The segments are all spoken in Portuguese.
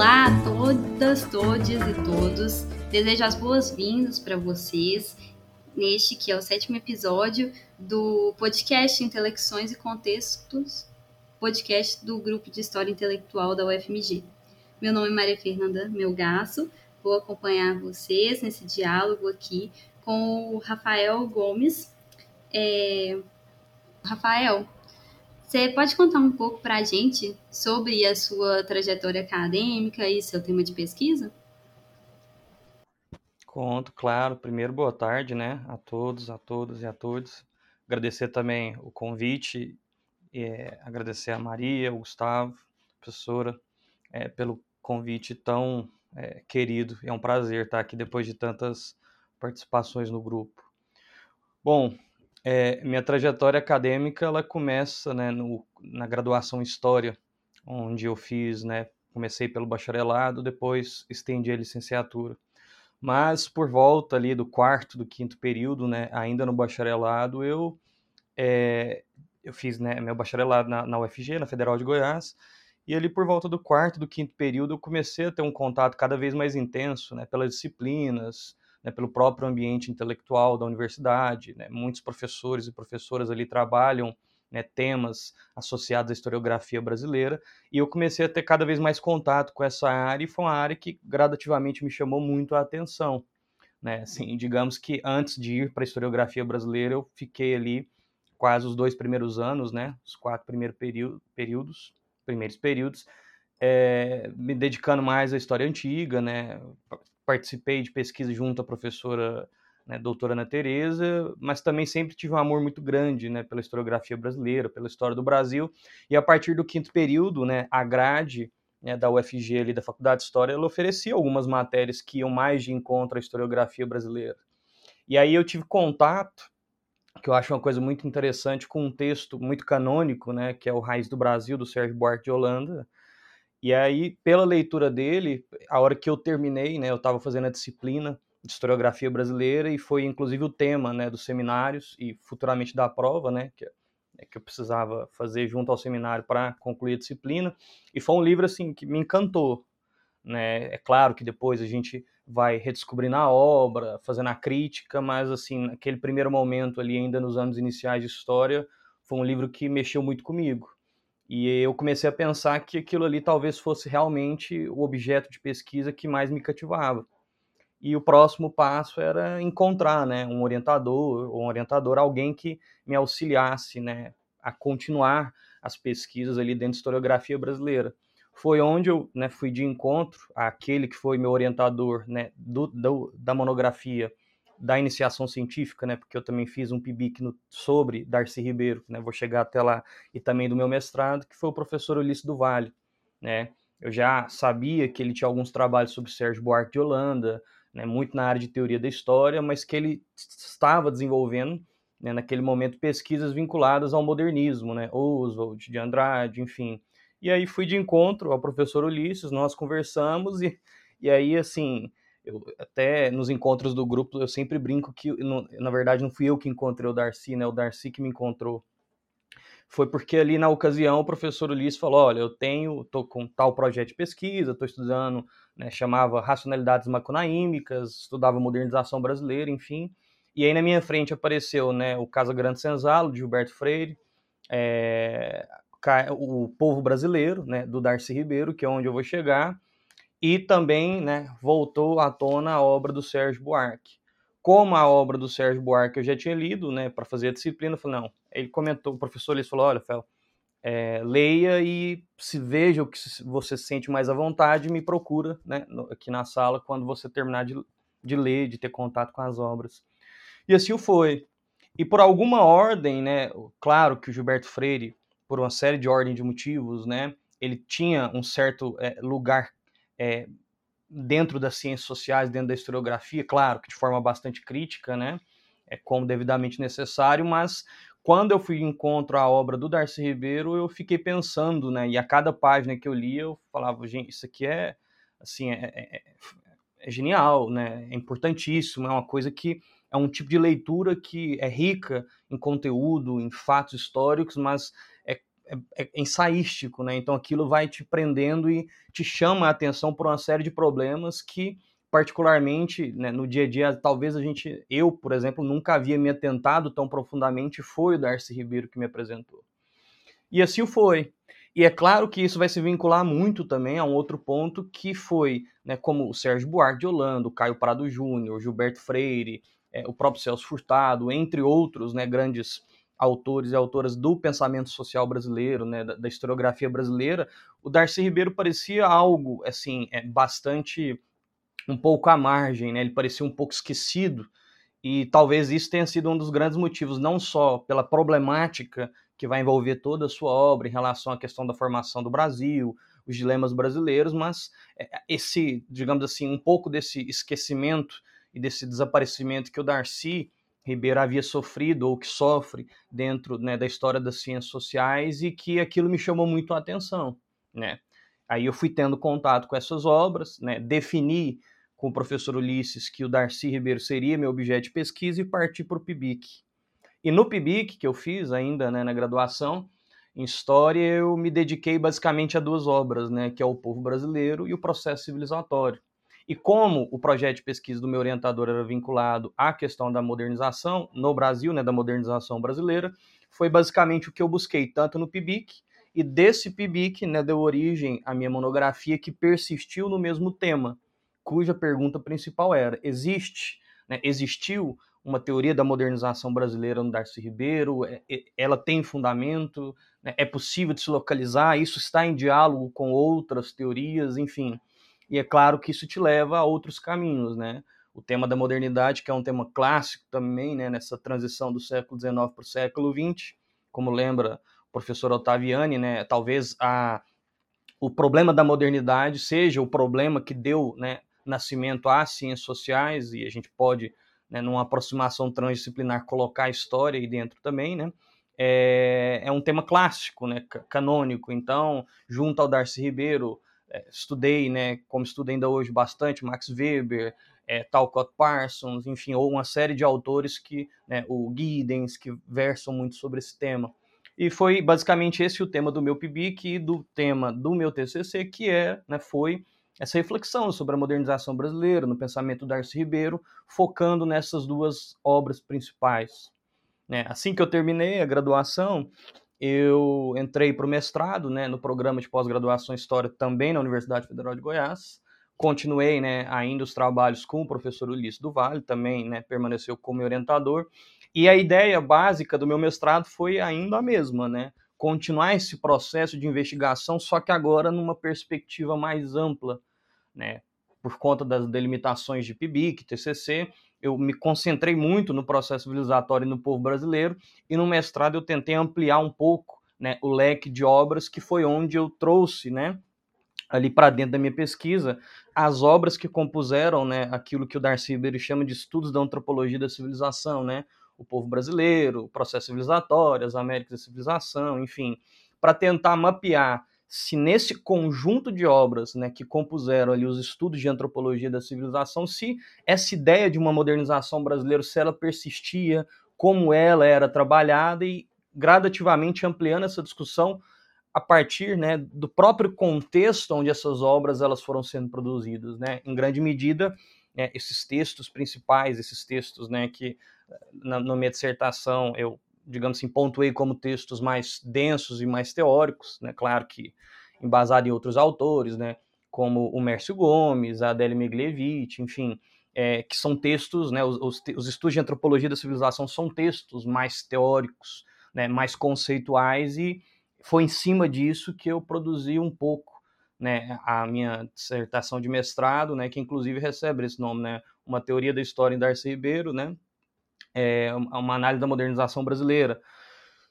Olá a todas, todos e todos. Desejo as boas-vindas para vocês neste que é o sétimo episódio do podcast Intelecções e Contextos, podcast do Grupo de História Intelectual da UFMG. Meu nome é Maria Fernanda Melgaço, vou acompanhar vocês nesse diálogo aqui com o Rafael Gomes. É... Rafael, você pode contar um pouco para a gente sobre a sua trajetória acadêmica e seu tema de pesquisa? Conto, claro. Primeiro, boa tarde, né, a todos, a todas e a todos. Agradecer também o convite, é, agradecer a Maria, o Gustavo, professora, é, pelo convite tão é, querido. É um prazer estar aqui depois de tantas participações no grupo. Bom, é, minha trajetória acadêmica ela começa né, no, na graduação em História, onde eu fiz, né, comecei pelo bacharelado, depois estendi a licenciatura. Mas por volta ali do quarto, do quinto período, né, ainda no bacharelado, eu, é, eu fiz né, meu bacharelado na, na UFG, na Federal de Goiás, e ali por volta do quarto, do quinto período, eu comecei a ter um contato cada vez mais intenso né, pelas disciplinas, né, pelo próprio ambiente intelectual da universidade. Né, muitos professores e professoras ali trabalham né, temas associados à historiografia brasileira, e eu comecei a ter cada vez mais contato com essa área, e foi uma área que gradativamente me chamou muito a atenção. Né? Assim, digamos que antes de ir para a historiografia brasileira, eu fiquei ali quase os dois primeiros anos, né, os quatro primeiros períodos, primeiros períodos, é, me dedicando mais à história antiga, né, participei de pesquisa junto à professora né, doutora Ana Tereza, mas também sempre tive um amor muito grande né, pela historiografia brasileira, pela história do Brasil, e a partir do quinto período, né, a grade né, da UFG, ali, da Faculdade de História, ela oferecia algumas matérias que iam mais de encontro à historiografia brasileira. E aí eu tive contato, que eu acho uma coisa muito interessante, com um texto muito canônico, né, que é o Raiz do Brasil, do Sérgio Buarque de Holanda, e aí, pela leitura dele, a hora que eu terminei, né, eu estava fazendo a disciplina de historiografia brasileira e foi inclusive o tema, né, dos seminários e futuramente da prova, né, que, é, que eu precisava fazer junto ao seminário para concluir a disciplina. E foi um livro assim que me encantou, né? É claro que depois a gente vai redescobrindo a obra, fazendo a crítica, mas assim, naquele primeiro momento ali ainda nos anos iniciais de história, foi um livro que mexeu muito comigo. E eu comecei a pensar que aquilo ali talvez fosse realmente o objeto de pesquisa que mais me cativava. E o próximo passo era encontrar, né, um orientador um orientador, alguém que me auxiliasse, né, a continuar as pesquisas ali dentro de historiografia brasileira. Foi onde eu né, fui de encontro àquele que foi meu orientador né, do, do, da monografia da iniciação científica, né, porque eu também fiz um PIBIC no, sobre Darcy Ribeiro, né, vou chegar até lá, e também do meu mestrado, que foi o professor Ulisses do Vale, né, eu já sabia que ele tinha alguns trabalhos sobre Sérgio Buarque de Holanda, né, muito na área de teoria da história, mas que ele estava desenvolvendo, né, naquele momento, pesquisas vinculadas ao modernismo, né, Oswald de Andrade, enfim, e aí fui de encontro ao professor Ulisses, nós conversamos, e, e aí, assim, eu, até nos encontros do grupo eu sempre brinco que, na verdade, não fui eu que encontrei o Darcy, né? O Darcy que me encontrou. Foi porque ali na ocasião o professor Ulisses falou: olha, eu tenho, tô com tal projeto de pesquisa, estou estudando, né, chamava racionalidades macunaímicas, estudava modernização brasileira, enfim. E aí na minha frente apareceu, né, o Casa Grande Senzalo de Gilberto Freire, é, o povo brasileiro, né, do Darcy Ribeiro, que é onde eu vou chegar e também né, voltou à tona a obra do Sérgio Buarque. Como a obra do Sérgio Buarque eu já tinha lido né, para fazer a disciplina, eu falei, não, ele comentou, o professor ele falou, olha, Fel, é, leia e se veja o que você sente mais à vontade, me procura né, aqui na sala quando você terminar de, de ler, de ter contato com as obras. E assim foi. E por alguma ordem, né, claro que o Gilberto Freire, por uma série de ordem de motivos, né, ele tinha um certo é, lugar é, dentro das ciências sociais, dentro da historiografia, claro que de forma bastante crítica, né? É como devidamente necessário, mas quando eu fui encontro a obra do Darcy Ribeiro, eu fiquei pensando, né? E a cada página que eu lia, eu falava, gente, isso aqui é assim, é, é, é, é genial, né? É importantíssimo, é uma coisa que é um tipo de leitura que é rica em conteúdo, em fatos históricos, mas é, é, ensaístico, né? Então aquilo vai te prendendo e te chama a atenção por uma série de problemas que particularmente né, no dia a dia, talvez a gente, eu, por exemplo, nunca havia me atentado tão profundamente, foi o Darcy Ribeiro que me apresentou. E assim foi. E é claro que isso vai se vincular muito também a um outro ponto que foi, né, como o Sérgio Buarque de Holanda, o Caio Prado Júnior, Gilberto Freire, é, o próprio Celso Furtado, entre outros né, grandes autores e autoras do pensamento social brasileiro, né, da, da, historiografia brasileira, o Darcy Ribeiro parecia algo assim é, bastante um pouco à margem, né? Ele parecia um pouco esquecido e talvez isso tenha sido um dos grandes motivos, não só pela problemática que vai envolver toda a sua obra em relação à questão da formação do Brasil, os dilemas brasileiros, mas é, esse, digamos assim, um pouco desse esquecimento e desse desaparecimento que o Darcy Ribeiro havia sofrido ou que sofre dentro né, da história das ciências sociais e que aquilo me chamou muito a atenção, né? Aí eu fui tendo contato com essas obras, né, defini com o professor Ulisses que o Darcy Ribeiro seria meu objeto de pesquisa e parti para o PIBIC. E no PIBIC, que eu fiz ainda né, na graduação, em História, eu me dediquei basicamente a duas obras, né, que é o Povo Brasileiro e o Processo Civilizatório. E como o projeto de pesquisa do meu orientador era vinculado à questão da modernização no Brasil, né, da modernização brasileira, foi basicamente o que eu busquei tanto no PIBIC, e desse PIBIC né, deu origem à minha monografia que persistiu no mesmo tema, cuja pergunta principal era: existe, né, existiu uma teoria da modernização brasileira no Darcy Ribeiro? É, é, ela tem fundamento? Né, é possível de se localizar? Isso está em diálogo com outras teorias? Enfim. E é claro que isso te leva a outros caminhos, né? O tema da modernidade, que é um tema clássico também, né, nessa transição do século XIX para o século XX, como lembra o professor Ottaviani, né, talvez a, o problema da modernidade seja o problema que deu né, nascimento às ciências sociais, e a gente pode, né, numa aproximação transdisciplinar, colocar a história aí dentro também, né? É, é um tema clássico, né, canônico. Então, junto ao Darcy Ribeiro, é, estudei, né, como estudo ainda hoje bastante, Max Weber, é, Talcott Parsons, enfim, ou uma série de autores que, né, o Giddens, que versam muito sobre esse tema. E foi basicamente esse o tema do meu PIBIC e do tema do meu TCC, que é, né, foi essa reflexão sobre a modernização brasileira, no pensamento do Darcy Ribeiro, focando nessas duas obras principais. Né? Assim que eu terminei a graduação, eu entrei para o mestrado, né, no programa de pós-graduação em História também na Universidade Federal de Goiás. Continuei, né, ainda os trabalhos com o professor Ulisses do Vale, também, né, permaneceu como orientador. E a ideia básica do meu mestrado foi ainda a mesma, né, continuar esse processo de investigação, só que agora numa perspectiva mais ampla, né, por conta das delimitações de PIBIC, TCC, eu me concentrei muito no processo civilizatório e no povo brasileiro, e no mestrado eu tentei ampliar um pouco né, o leque de obras, que foi onde eu trouxe, né, ali para dentro da minha pesquisa, as obras que compuseram né, aquilo que o Darcy Ribeiro chama de estudos da antropologia da civilização, né, o povo brasileiro, o processo civilizatório, as Américas da civilização, enfim, para tentar mapear se nesse conjunto de obras né, que compuseram ali os estudos de antropologia da civilização, se essa ideia de uma modernização brasileira, se ela persistia, como ela era trabalhada e gradativamente ampliando essa discussão a partir né, do próprio contexto onde essas obras elas foram sendo produzidas. Né? Em grande medida, é, esses textos principais, esses textos né, que na, na minha dissertação eu digamos assim, pontuei como textos mais densos e mais teóricos, né? Claro que embasado em outros autores, né? Como o Mércio Gomes, a Adélia Miglevich, enfim, é, que são textos, né? Os, os, os, estudos de antropologia da civilização são textos mais teóricos, né? Mais conceituais e foi em cima disso que eu produzi um pouco, né? A minha dissertação de mestrado, né? Que inclusive recebe esse nome, né? Uma teoria da história em Darcy Ribeiro, né? É, uma análise da modernização brasileira.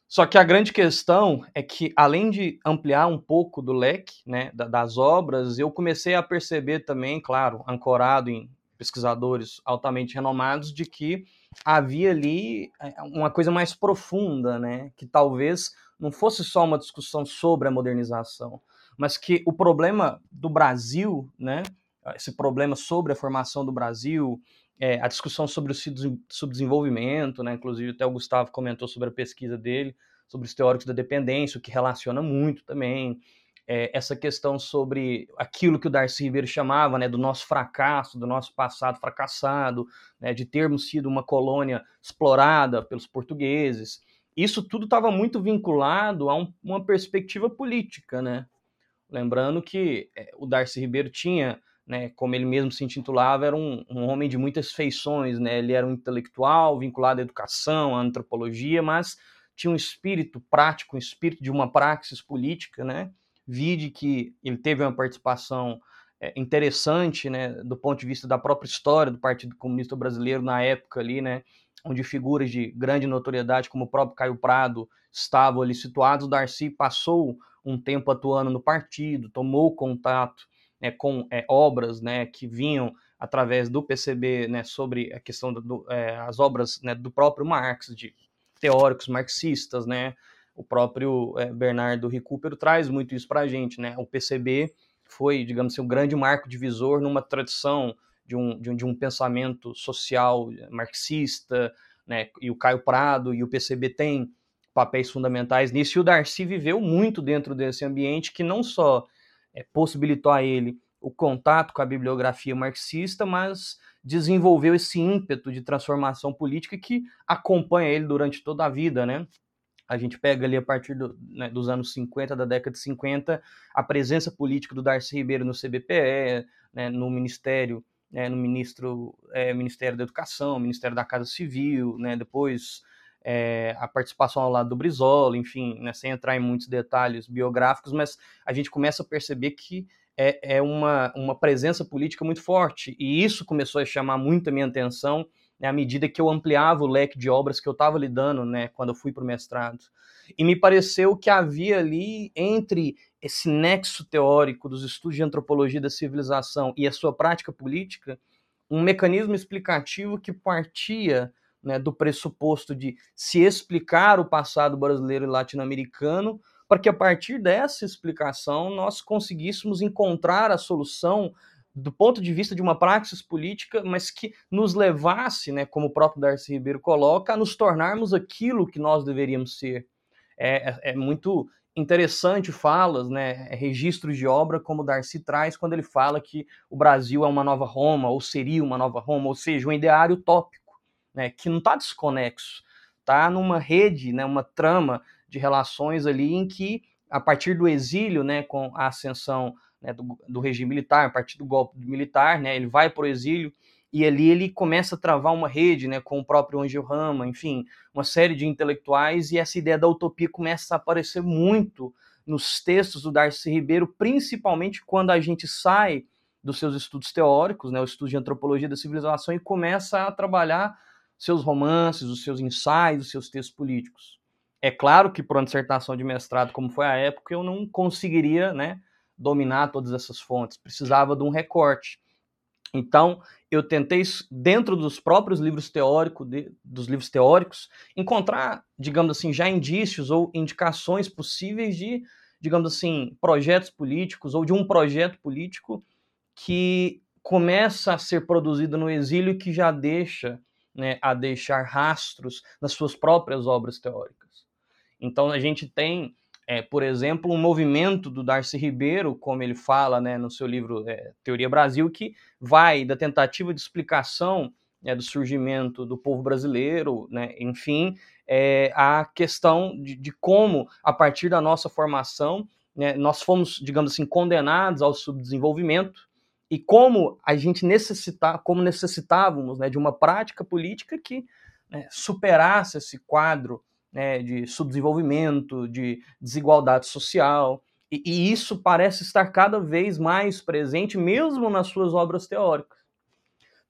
Só que a grande questão é que, além de ampliar um pouco do leque né, das obras, eu comecei a perceber também, claro, ancorado em pesquisadores altamente renomados, de que havia ali é, uma coisa mais profunda, né, que talvez não fosse só uma discussão sobre a modernização, mas que o problema do Brasil, né, esse problema sobre a formação do Brasil, é, a discussão sobre o subdesenvolvimento, né? Inclusive até o Gustavo comentou sobre a pesquisa dele sobre os teóricos da dependência, o que relaciona muito também. É, essa questão sobre aquilo que o Darcy Ribeiro chamava né, do nosso fracasso, do nosso passado fracassado, né, de termos sido uma colônia explorada pelos portugueses. Isso tudo estava muito vinculado a um, uma perspectiva política, né? Lembrando que é, o Darcy Ribeiro tinha né, como ele mesmo se intitulava, era um, um, homem de muitas feições, né? Ele era um intelectual vinculado à educação, à antropologia, mas tinha um espírito prático, um espírito de uma praxis política, né? Vide que ele teve uma participação é, interessante, né, do ponto de vista da própria história do Partido Comunista Brasileiro na época ali, né, onde figuras de grande notoriedade como o próprio Caio Prado estavam ali situados. Darcy passou um tempo atuando no partido, tomou contato né, com é, obras né, que vinham através do PCB né, sobre a questão das é, obras né, do próprio Marx, de teóricos marxistas, né? O próprio é, Bernardo Recupero traz muito isso para a gente, né? O PCB foi, digamos assim, um grande marco divisor numa tradição de um, de um, de um pensamento social marxista, né? E o Caio Prado e o PCB têm papéis fundamentais nisso, e o Darcy viveu muito dentro desse ambiente que não só é, possibilitou a ele o contato com a bibliografia marxista, mas desenvolveu esse ímpeto de transformação política que acompanha ele durante toda a vida, né? A gente pega ali a partir do, né, dos anos 50, da década de 50, a presença política do Darcy Ribeiro no CBPE, né, no Ministério, né, no ministro, é, Ministério da Educação, Ministério da Casa Civil, né, depois é, a participação ao lado do Brizola, enfim, né, sem entrar em muitos detalhes biográficos, mas a gente começa a perceber que é, é uma, uma presença política muito forte, e isso começou a chamar muito a minha atenção né, à medida que eu ampliava o leque de obras que eu estava lidando né, quando eu fui para o mestrado. E me pareceu que havia ali, entre esse nexo teórico dos estudos de antropologia da civilização e a sua prática política, um mecanismo explicativo que partia né, do pressuposto de se explicar o passado brasileiro e latino-americano, para que a partir dessa explicação nós conseguíssemos encontrar a solução do ponto de vista de uma praxis política, mas que nos levasse, né, como o próprio Darcy Ribeiro coloca, a nos tornarmos aquilo que nós deveríamos ser. É, é, é muito interessante falas, né, registros de obra como Darcy traz quando ele fala que o Brasil é uma nova Roma, ou seria uma nova Roma, ou seja, um ideário utópico né, que não está desconexo, está numa rede, né, uma trama de relações ali em que, a partir do exílio, né, com a ascensão né, do, do, regime militar, a partir do golpe militar, né, ele vai para o exílio e ali ele começa a travar uma rede né, com o próprio Angel Rama, enfim, uma série de intelectuais, e essa ideia da utopia começa a aparecer muito nos textos do Darcy Ribeiro, principalmente quando a gente sai dos seus estudos teóricos, né, o estudo de antropologia da civilização, e começa a trabalhar seus romances, os seus ensaios, os seus textos políticos. É claro que para uma dissertação de mestrado, como foi a época, eu não conseguiria né, dominar todas essas fontes, precisava de um recorte. Então, eu tentei, dentro dos próprios livros teóricos, dos livros teóricos, encontrar, digamos assim, já indícios ou indicações possíveis de, digamos assim, projetos políticos ou de um projeto político que começa a ser produzido no exílio e que já deixa né, a deixar rastros nas suas próprias obras teóricas. Então a gente tem, é, por exemplo, um movimento do Darcy Ribeiro, como ele fala né, no seu livro é, Teoria Brasil, que vai da tentativa de explicação né, do surgimento do povo brasileiro, né, enfim, é, a questão de, de, como, a partir da nossa formação, né, nós fomos, digamos assim, condenados ao subdesenvolvimento, e como a gente necessitar, como necessitávamos né, de uma prática política que né, superasse esse quadro né, de subdesenvolvimento, de desigualdade social. E, e, isso parece estar cada vez mais presente, mesmo nas suas obras teóricas.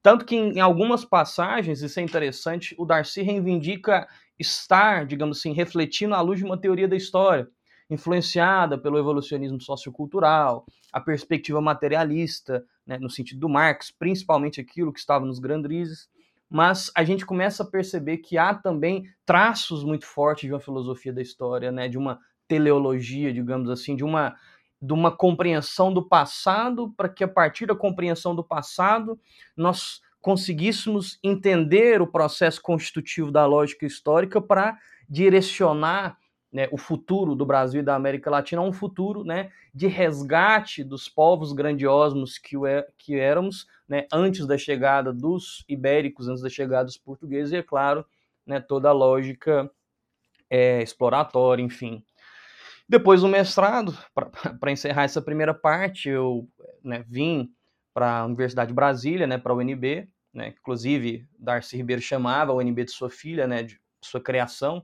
Tanto que em, em algumas passagens, isso é interessante, o Darcy reivindica estar, digamos assim, refletindo à luz de uma teoria da história influenciada pelo evolucionismo sociocultural, a perspectiva materialista, né, no sentido do Marx, principalmente aquilo que estava nos Grandrizes, mas a gente começa a perceber que há também traços muito fortes de uma filosofia da história, né, de uma teleologia, digamos assim, de uma de uma compreensão do passado, para que a partir da compreensão do passado nós conseguíssemos entender o processo constitutivo da lógica histórica para direcionar né, o futuro do Brasil e da América Latina um futuro né, de resgate dos povos grandiosos que, é, que éramos né, antes da chegada dos ibéricos, antes da chegada dos portugueses, e, é claro, né, toda a lógica é, exploratória, enfim. Depois do mestrado, para encerrar essa primeira parte, eu né, vim para a Universidade de Brasília, né, para a UNB, né, inclusive Darcy Ribeiro chamava a UNB de sua filha, né, de sua criação,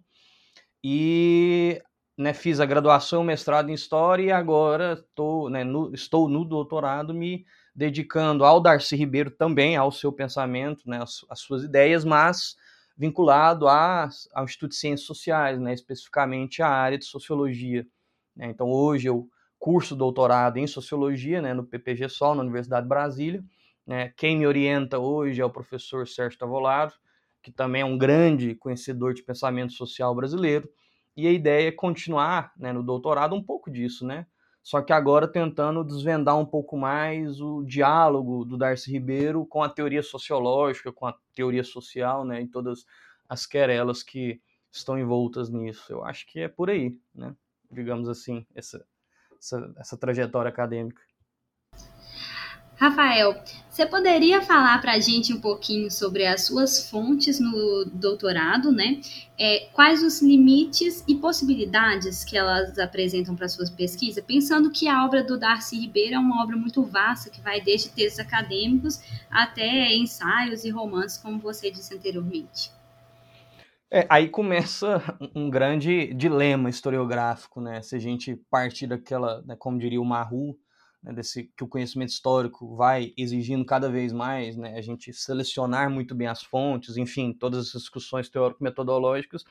e né, fiz a graduação, mestrado em História e agora tô, né, no, estou no doutorado me dedicando ao Darcy Ribeiro também, ao seu pensamento, né, às, suas ideias, mas vinculado a, ao Instituto de Ciências Sociais, né, especificamente à área de Sociologia. Né. Então hoje eu curso doutorado em Sociologia né, no PPG Sol, na Universidade de Brasília. Né. Quem me orienta hoje é o professor Sérgio Tavolaro, que também é um grande conhecedor de pensamento social brasileiro, e a ideia é continuar né, no doutorado um pouco disso, né? Só que agora tentando desvendar um pouco mais o diálogo do Darcy Ribeiro com a teoria sociológica, com a teoria social, né, e todas as querelas que estão envoltas nisso. Eu acho que é por aí, né? Digamos assim, essa, essa, essa trajetória acadêmica. Rafael, você poderia falar para a gente um pouquinho sobre as suas fontes no doutorado, né? É, quais os limites e possibilidades que elas apresentam para suas pesquisas, pensando que a obra do Darcy Ribeiro é uma obra muito vasta, que vai desde textos acadêmicos até ensaios e romances, como você disse anteriormente. É, aí começa um grande dilema historiográfico, né? Se a gente partir daquela, né, como diria o Maru, né, desse que o conhecimento histórico vai exigindo cada vez mais, né, a gente selecionar muito bem as fontes, enfim, todas as discussões teórico-metodológicas,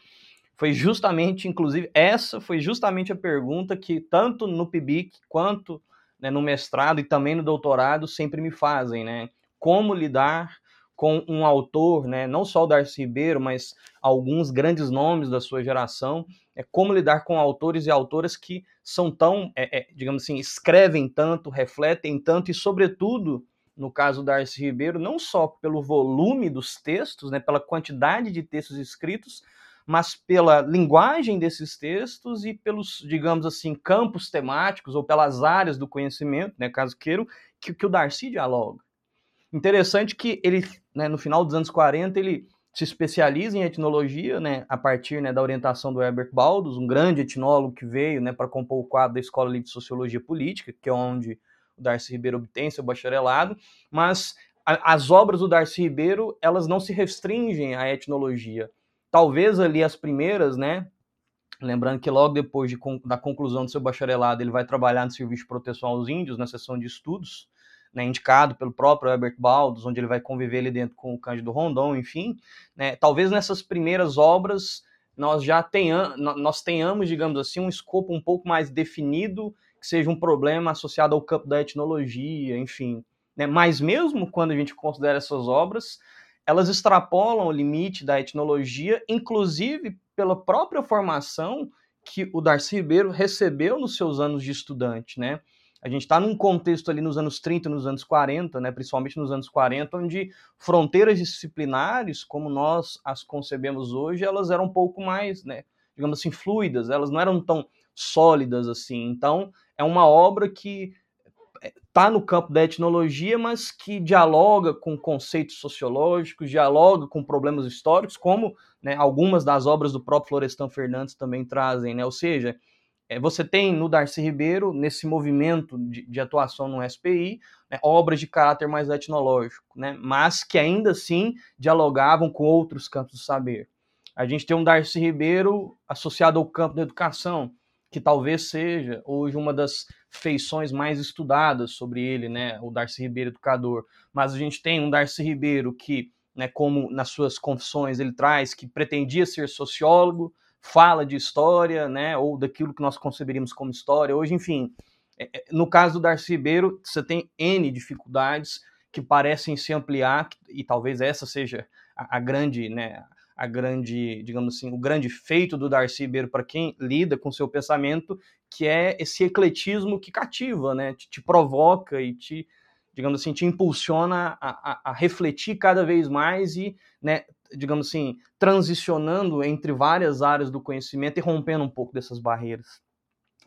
foi justamente, inclusive, essa foi justamente a pergunta que tanto no PIBIC quanto né, no mestrado e também no doutorado sempre me fazem, né? Como lidar com um autor, né, não só o Darcy Ribeiro, mas alguns grandes nomes da sua geração, é como lidar com autores e autoras que são tão, é, é, digamos assim, escrevem tanto, refletem tanto e, sobretudo, no caso do Darcy Ribeiro, não só pelo volume dos textos, né, pela quantidade de textos escritos, mas pela linguagem desses textos e pelos, digamos assim, campos temáticos ou pelas áreas do conhecimento, né, caso queiram, que, que o Darcy dialoga. Interessante que ele, né, no final dos anos 40, ele se especializa em etnologia, né, a partir né, da orientação do Herbert Baldus, um grande etnólogo que veio né, para compor o quadro da Escola de Sociologia Política, que é onde o Darcy Ribeiro obtém seu bacharelado, mas a, as obras do Darcy Ribeiro, elas não se restringem à etnologia. Talvez ali as primeiras, né, lembrando que logo depois de, da conclusão do seu bacharelado, ele vai trabalhar no Serviço de Proteção aos Índios, na seção de estudos, né, indicado pelo próprio Herbert Baldos, onde ele vai conviver ali dentro com o Cândido Rondon, enfim, né, talvez nessas primeiras obras nós já nós tenhamos, digamos assim, um escopo um pouco mais definido, que seja um problema associado ao campo da etnologia, enfim. Né? Mas mesmo quando a gente considera essas obras, elas extrapolam o limite da etnologia, inclusive pela própria formação que o Darcy Ribeiro recebeu nos seus anos de estudante, né? A gente está num contexto ali nos anos 30, nos anos 40, né, principalmente nos anos 40, onde fronteiras disciplinares, como nós as concebemos hoje, elas eram um pouco mais, né, digamos assim, fluidas, elas não eram tão sólidas assim. Então, é uma obra que está no campo da etnologia, mas que dialoga com conceitos sociológicos, dialoga com problemas históricos, como né, algumas das obras do próprio Florestan Fernandes também trazem, né? Ou seja, você tem no Darcy Ribeiro, nesse movimento de, de atuação no SPI, né, obras de caráter mais etnológico, né, mas que ainda assim dialogavam com outros campos do saber. A gente tem um Darcy Ribeiro associado ao campo da educação, que talvez seja hoje uma das feições mais estudadas sobre ele, né, o Darcy Ribeiro educador. Mas a gente tem um Darcy Ribeiro que, né, como nas suas confissões ele traz, que pretendia ser sociólogo, fala de história, né, ou daquilo que nós conceberíamos como história. Hoje, enfim, é, é, no caso do Darcy Ribeiro, você tem N dificuldades que parecem se ampliar, e talvez essa seja a, a grande, né, a grande, digamos assim, o grande feito do Darcy Ribeiro para quem lida com seu pensamento, que é esse ecletismo que cativa, né, te, te provoca e te, digamos assim, te impulsiona a, a, a, refletir cada vez mais e né, digamos assim, transicionando entre várias áreas do conhecimento e rompendo um pouco dessas barreiras.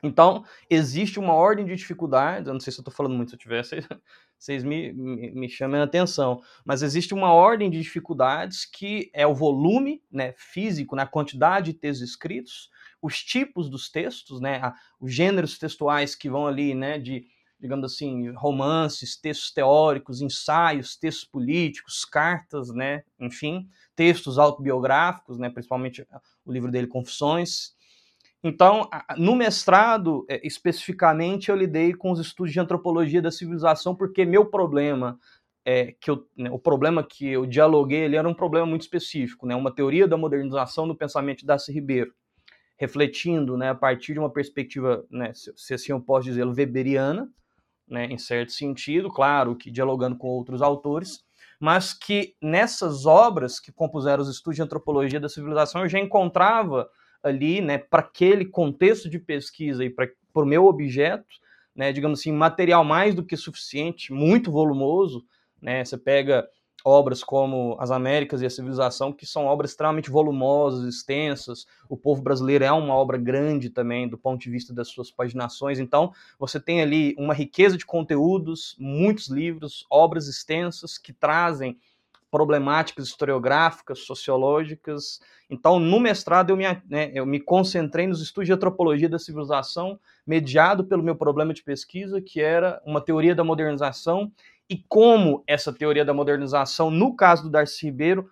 Então, existe uma ordem de dificuldades, eu não sei se eu estou falando muito, se eu tivesse, vocês me, me, me chamem a atenção, mas existe uma ordem de dificuldades que é o volume né, físico, na né, quantidade de textos escritos, os tipos dos textos, né, os gêneros textuais que vão ali, né, de, digamos assim, romances, textos teóricos, ensaios, textos políticos, cartas, né, enfim, textos autobiográficos, né, principalmente o livro dele Confissões, então, no mestrado, é, especificamente, eu lidei com os estudos de antropologia da civilização, porque meu problema, é, que eu, né, o problema que eu dialoguei, ele era um problema muito específico, né, uma teoria da modernização do pensamento de Darcy Ribeiro, refletindo, né, a partir de uma perspectiva, né, se assim eu posso dizer, weberiana, né, em certo sentido, claro que dialogando com outros autores, mas que nessas obras que compuseram os estudos de antropologia da civilização eu já encontrava ali, né, para aquele contexto de pesquisa e para o meu objeto, né, digamos assim, material mais do que suficiente, muito volumoso, né, você pega obras como As Américas e a Civilização, que são obras extremamente volumosas, extensas. O povo brasileiro é uma obra grande também do ponto de vista das suas paginações. Então, você tem ali uma riqueza de conteúdos, muitos livros, obras extensas que trazem problemáticas historiográficas, sociológicas. Então, no mestrado, eu me, né, eu me concentrei nos estudos de antropologia da civilização, mediado pelo meu problema de pesquisa, que era uma teoria da modernização, e como essa teoria da modernização, no caso do Darcy Ribeiro,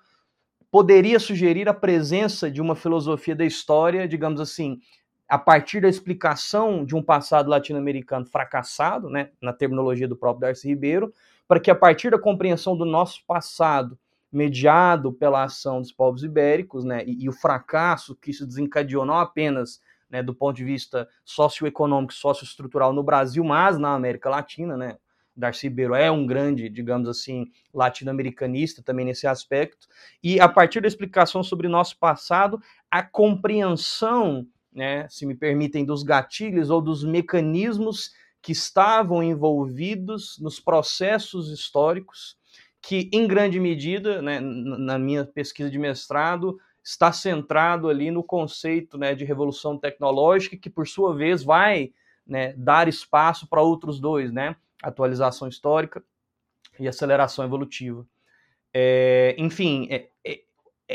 poderia sugerir a presença de uma filosofia da história, digamos assim, a partir da explicação de um passado latino-americano fracassado, né, na terminologia do próprio Darcy Ribeiro, para que a partir da compreensão do nosso passado, mediado pela ação dos povos ibéricos, né, e, e o fracasso que isso desencadeou não apenas né, do ponto de vista socioeconômico, socioestrutural no Brasil, mas na América Latina, né, Darcy Ribeiro é um grande, digamos assim, latino-americanista também nesse aspecto, e a partir da explicação sobre nosso passado, a compreensão, né, se me permitem, dos gatilhos ou dos mecanismos que estavam envolvidos nos processos históricos, que em grande medida, né, na minha pesquisa de mestrado, está centrado ali no conceito né, de revolução tecnológica, que por sua vez vai né, dar espaço para outros dois, né, atualização histórica e aceleração evolutiva. É, enfim, é, é,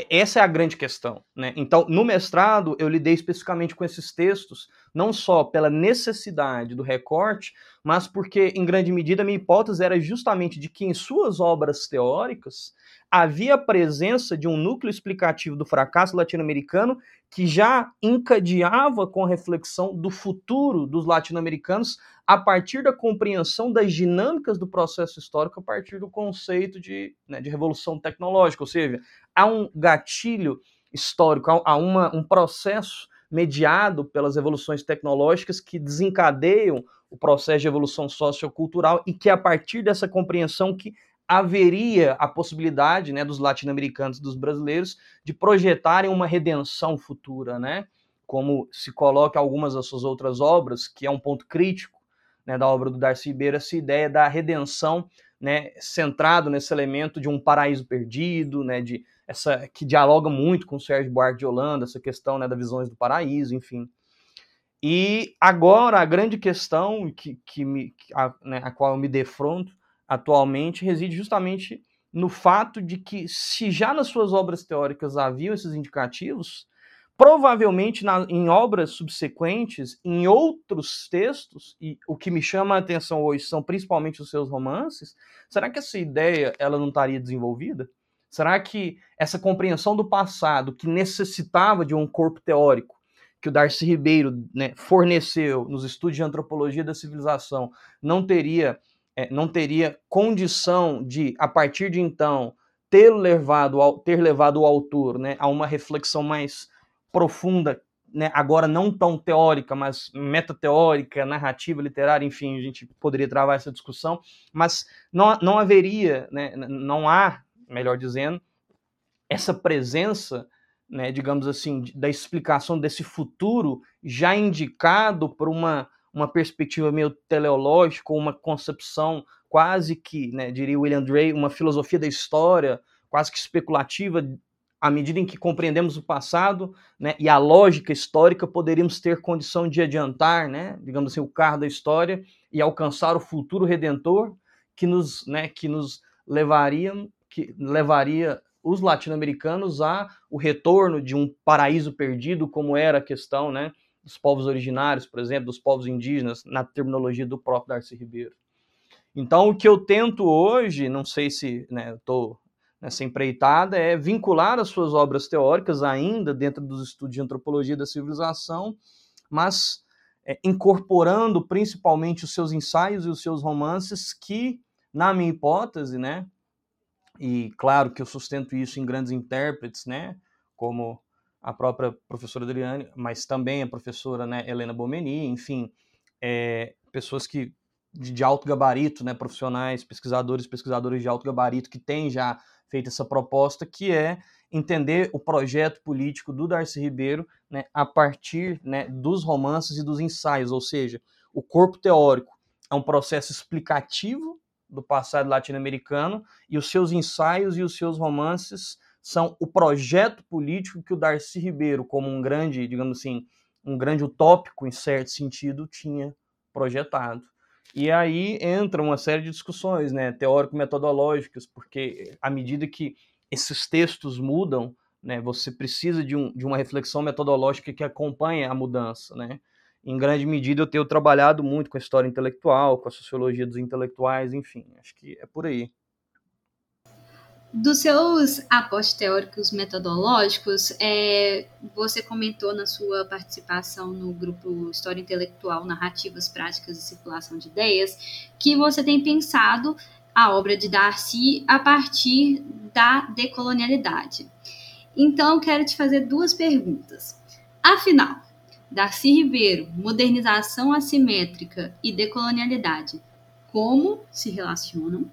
essa é a grande questão. Né? Então, no mestrado, eu lidei especificamente com esses textos, não só pela necessidade do recorte, mas porque, em grande medida, minha hipótese era justamente de que, em suas obras teóricas, havia a presença de um núcleo explicativo do fracasso latino-americano que já encadeava com a reflexão do futuro dos latino-americanos a partir da compreensão das dinâmicas do processo histórico, a partir do conceito de, né, de revolução tecnológica, ou seja, há um gatilho histórico, há uma, um processo mediado pelas evoluções tecnológicas que desencadeiam o processo de evolução sociocultural e que a partir dessa compreensão que haveria a possibilidade né, dos latino-americanos dos brasileiros de projetarem uma redenção futura, né? Como se coloca algumas das suas outras obras, que é um ponto crítico né, da obra do Darcy Ribeiro, essa ideia da redenção né, centrado nesse elemento de um paraíso perdido, né, de essa que dialoga muito com o Sérgio Buarque de Holanda, essa questão né, das visões do paraíso, enfim. E agora a grande questão que, que me, a, né, a qual eu me defronto atualmente reside justamente no fato de que, se já nas suas obras teóricas haviam esses indicativos, provavelmente na, em obras subsequentes, em outros textos, e o que me chama a atenção hoje são principalmente os seus romances, será que essa ideia ela não estaria desenvolvida? Será que essa compreensão do passado, que necessitava de um corpo teórico, que o Darcy Ribeiro né, forneceu nos estudos de antropologia da civilização, não teria, é, não teria condição de, a partir de então, ter levado, ter levado o autor né, a uma reflexão mais profunda, né, agora não tão teórica, mas metateórica, narrativa, literária, enfim, a gente poderia travar essa discussão, mas não, não haveria, né, não há, melhor dizendo, essa presença, né, digamos assim, da explicação desse futuro já indicado por uma, uma perspectiva meio teleológica, uma concepção quase que, né, diria William Drey, uma filosofia da história quase que especulativa à medida em que compreendemos o passado né, e a lógica histórica, poderíamos ter condição de adiantar, né, digamos assim, o carro da história e alcançar o futuro redentor que nos, né, que nos levaria, que levaria os latino-americanos a o retorno de um paraíso perdido, como era a questão né, dos povos originários, por exemplo, dos povos indígenas, na terminologia do próprio Darcy Ribeiro. Então, o que eu tento hoje, não sei se né, estou nessa empreitada é vincular as suas obras teóricas ainda dentro dos estudos de antropologia da civilização, mas é, incorporando principalmente os seus ensaios e os seus romances que, na minha hipótese, né, e claro que eu sustento isso em grandes intérpretes, né, como a própria professora Adriane, mas também a professora né, Helena Bomeni, enfim, é, pessoas que de, de alto gabarito, né, profissionais, pesquisadores, pesquisadores de alto gabarito que têm já feito essa proposta, que é entender o projeto político do Darcy Ribeiro né, a partir né, dos romances e dos ensaios, ou seja, o corpo teórico é um processo explicativo do passado latino-americano e os seus ensaios e os seus romances são o projeto político que o Darcy Ribeiro, como um grande, digamos assim, um grande utópico em certo sentido, tinha projetado. E aí entra uma série de discussões, né, teórico-metodológicas, porque à medida que esses textos mudam, né, você precisa de, um, de uma reflexão metodológica que acompanhe a mudança, né. Em grande medida eu tenho trabalhado muito com a história intelectual, com a sociologia dos intelectuais, enfim, acho que é por aí. Dos seus aportes teóricos metodológicos, é, você comentou na sua participação no grupo História Intelectual, Narrativas, Práticas e Circulação de Ideias, que você tem pensado a obra de Darcy a partir da decolonialidade. Então, quero te fazer duas perguntas. Afinal, Darcy Ribeiro, modernização assimétrica e decolonialidade, como se relacionam?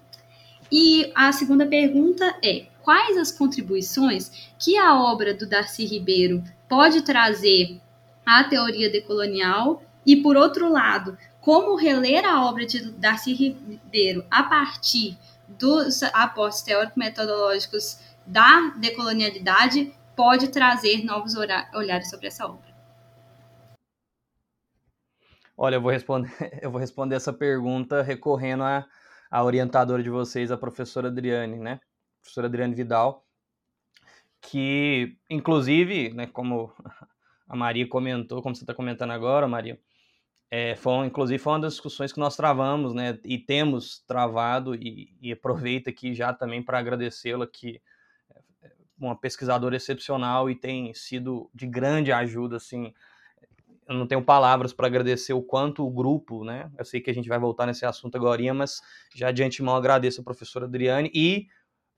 E a segunda pergunta é: quais as contribuições que a obra do Darcy Ribeiro pode trazer à teoria decolonial? E, por outro lado, como reler a obra de Darcy Ribeiro a partir dos aportes teórico-metodológicos da decolonialidade pode trazer novos olhares sobre essa obra? Olha, eu vou responder, eu vou responder essa pergunta recorrendo a a orientadora de vocês, a professora Adriane, né? Professora Adriane Vidal, que, inclusive, né, como a Maria comentou, como você está comentando agora, Maria, é, foi, inclusive foi uma das discussões que nós travamos, né, e temos travado, e, e aproveito aqui já também para agradecê-la, que é uma pesquisadora excepcional e tem sido de grande ajuda, assim, eu não tenho palavras para agradecer o quanto o grupo, né? Eu sei que a gente vai voltar nesse assunto agora, mas já de antemão agradeço a professora Adriane e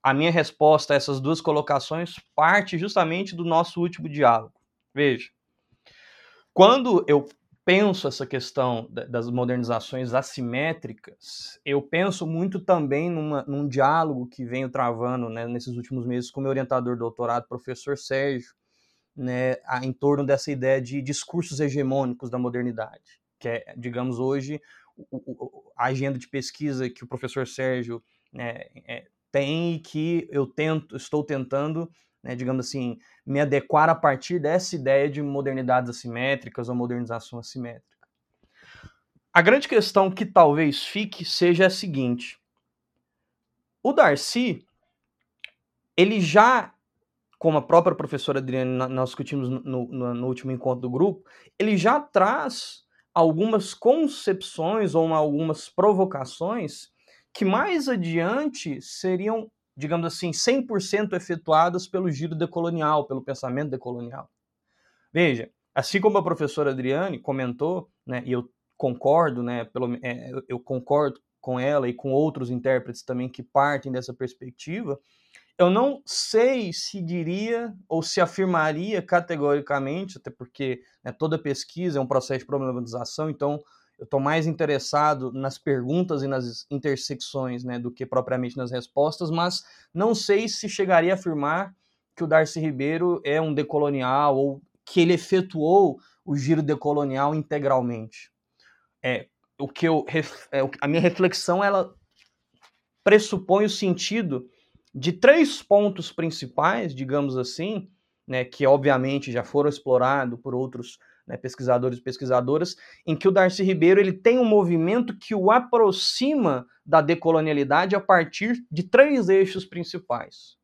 a minha resposta a essas duas colocações parte justamente do nosso último diálogo. Veja, quando eu penso essa questão das modernizações assimétricas, eu penso muito também numa, num diálogo que venho travando né, nesses últimos meses com meu orientador doutorado, professor Sérgio, né, em torno dessa ideia de discursos hegemônicos da modernidade, que é, digamos, hoje a agenda de pesquisa que o professor Sérgio né, é, tem e que eu tento, estou tentando, né, digamos assim, me adequar a partir dessa ideia de modernidades assimétricas ou modernização assimétrica. A grande questão que talvez fique seja a seguinte: o Darcy ele já como a própria professora Adriane nós discutimos no, no, no, último encontro do grupo, ele já traz algumas concepções ou algumas provocações que mais adiante seriam, digamos assim, 100% efetuadas pelo giro decolonial, pelo pensamento decolonial. Veja, assim como a professora Adriane comentou, né, e eu concordo, né, pelo, é, eu concordo com ela e com outros intérpretes também que partem dessa perspectiva, eu não sei se diria ou se afirmaria categoricamente, até porque né, toda pesquisa é um processo de problematização, então eu estou mais interessado nas perguntas e nas intersecções né, do que propriamente nas respostas, mas não sei se chegaria a afirmar que o Darcy Ribeiro é um decolonial ou que ele efetuou o giro decolonial integralmente. É, o que eu, é, a minha reflexão ela pressupõe o sentido de três pontos principais, digamos assim, né, que obviamente já foram explorados por outros né, pesquisadores e pesquisadoras, em que o Darcy Ribeiro ele tem um movimento que o aproxima da decolonialidade a partir de três eixos principais.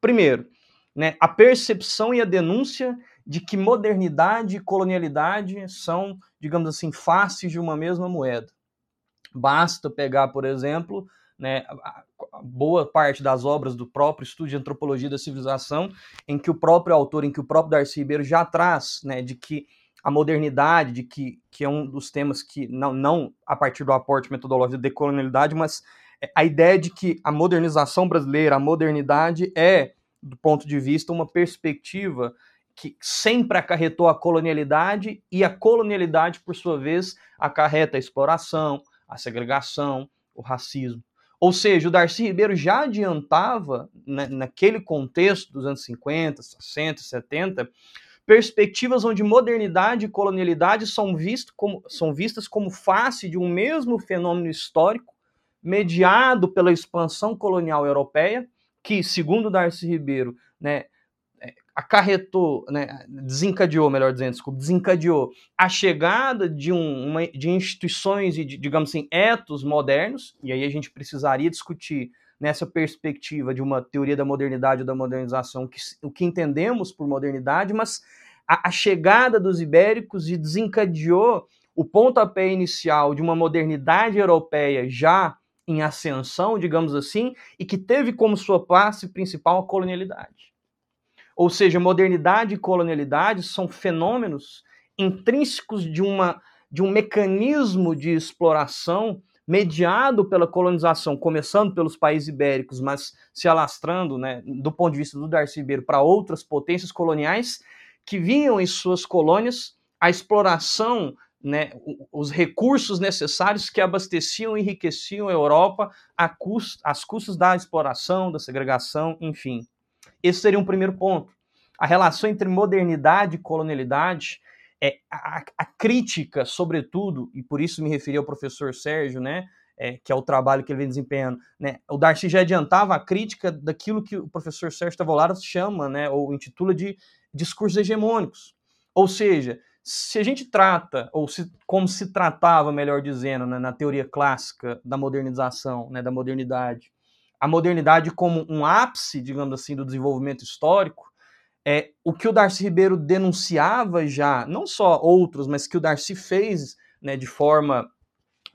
Primeiro, né, a percepção e a denúncia de que modernidade e colonialidade são, digamos assim, faces de uma mesma moeda. Basta pegar, por exemplo, né, boa parte das obras do próprio estudo de antropologia da civilização, em que o próprio autor, em que o próprio Darcy Ribeiro já traz, né, de que a modernidade, de que, que é um dos temas que, não, não a partir do aporte metodológico de decolonialidade, mas a ideia de que a modernização brasileira, a modernidade é, do ponto de vista, uma perspectiva que sempre acarretou a colonialidade e a colonialidade, por sua vez, acarreta a exploração, a segregação, o racismo. Ou seja, o Darcy Ribeiro já adiantava, né, naquele contexto dos anos 50, 60, 70, perspectivas onde modernidade e colonialidade são, visto como, são vistas como face de um mesmo fenômeno histórico, mediado pela expansão colonial europeia, que, segundo Darcy Ribeiro, né, acarretou, né, desencadeou, melhor dizendo, desculpa, desencadeou a chegada de, um, uma, de instituições e, de, digamos assim, etos modernos, e aí a gente precisaria discutir nessa perspectiva de uma teoria da modernidade ou da modernização, que, o que entendemos por modernidade, mas a, a chegada dos ibéricos e desencadeou o pontapé inicial de uma modernidade europeia já em ascensão, digamos assim, e que teve como sua classe principal a colonialidade. Ou seja, modernidade e colonialidade são fenômenos intrínsecos de, uma, de um mecanismo de exploração mediado pela colonização, começando pelos países ibéricos, mas se alastrando, né, do ponto de vista do Darcy Ribeiro, para outras potências coloniais que vinham em suas colônias a exploração, né, os recursos necessários que abasteciam e enriqueciam a Europa às custas da exploração, da segregação, enfim. Esse seria um primeiro ponto. A relação entre modernidade e colonialidade é, a, a, crítica, sobretudo, e por isso me referi ao professor Sérgio, né, é, que é o trabalho que ele vem desempenhando, né, o Darcy já adiantava a crítica daquilo que o professor Sérgio Tavolaras chama, né, ou intitula de discursos hegemônicos. Ou seja, se a gente trata, ou se, como se tratava, melhor dizendo, né, na teoria clássica da modernização, né, da modernidade, a modernidade como um ápice, digamos assim, do desenvolvimento histórico, é, o que o Darcy Ribeiro denunciava já, não só outros, mas que o Darcy fez né, de forma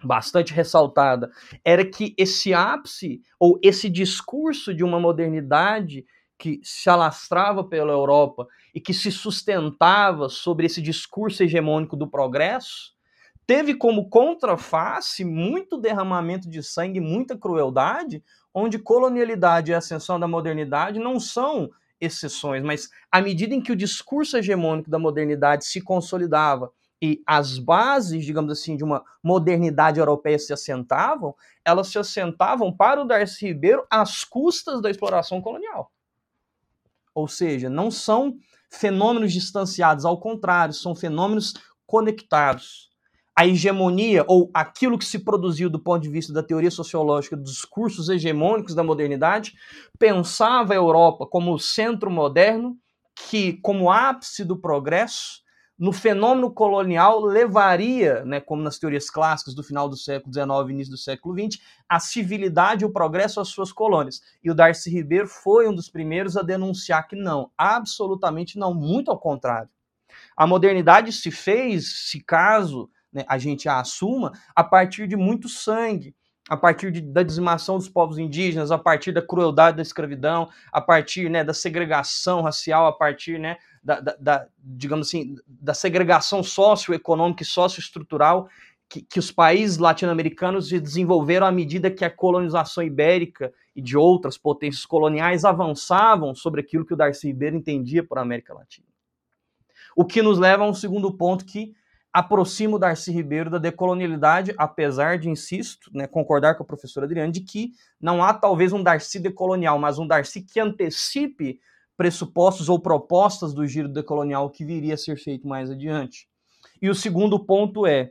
bastante ressaltada, era que esse ápice, ou esse discurso de uma modernidade que se alastrava pela Europa e que se sustentava sobre esse discurso hegemônico do progresso, teve como contraface muito derramamento de sangue, muita crueldade, onde colonialidade e ascensão da modernidade não são exceções, mas à medida em que o discurso hegemônico da modernidade se consolidava e as bases, digamos assim, de uma modernidade europeia se assentavam, elas se assentavam para o Darcy Ribeiro às custas da exploração colonial. Ou seja, não são fenômenos distanciados, ao contrário, são fenômenos conectados a hegemonia ou aquilo que se produziu do ponto de vista da teoria sociológica dos discursos hegemônicos da modernidade, pensava a Europa como o centro moderno que, como ápice do progresso, no fenômeno colonial levaria, né, como nas teorias clássicas do final do século XIX início do século XX, a civilidade e o progresso às suas colônias. E o Darcy Ribeiro foi um dos primeiros a denunciar que não, absolutamente não, muito ao contrário. A modernidade se fez, se caso né, a gente a assuma a partir de muito sangue, a partir de, da dizimação dos povos indígenas, a partir da crueldade da escravidão, a partir né, da segregação racial, a partir né, da, da, da, digamos assim, da segregação socioeconômica e socioestrutural que, que os países latino-americanos desenvolveram à medida que a colonização ibérica e de outras potências coloniais avançavam sobre aquilo que o Darcy Ribeiro entendia por América Latina. O que nos leva a um segundo ponto que aproxima o Darcy Ribeiro da decolonialidade, apesar de, insisto, né, concordar com a professora Adriane, de que não há talvez um Darcy decolonial, mas um Darcy que antecipe pressupostos ou propostas do giro decolonial que viria a ser feito mais adiante. E o segundo ponto é,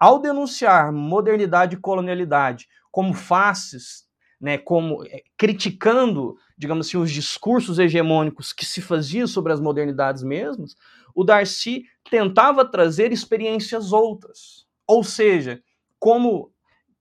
ao denunciar modernidade e colonialidade como faces né, como é, criticando, digamos assim, os discursos hegemônicos que se faziam sobre as modernidades mesmas, o Darcy tentava trazer experiências outras. Ou seja, como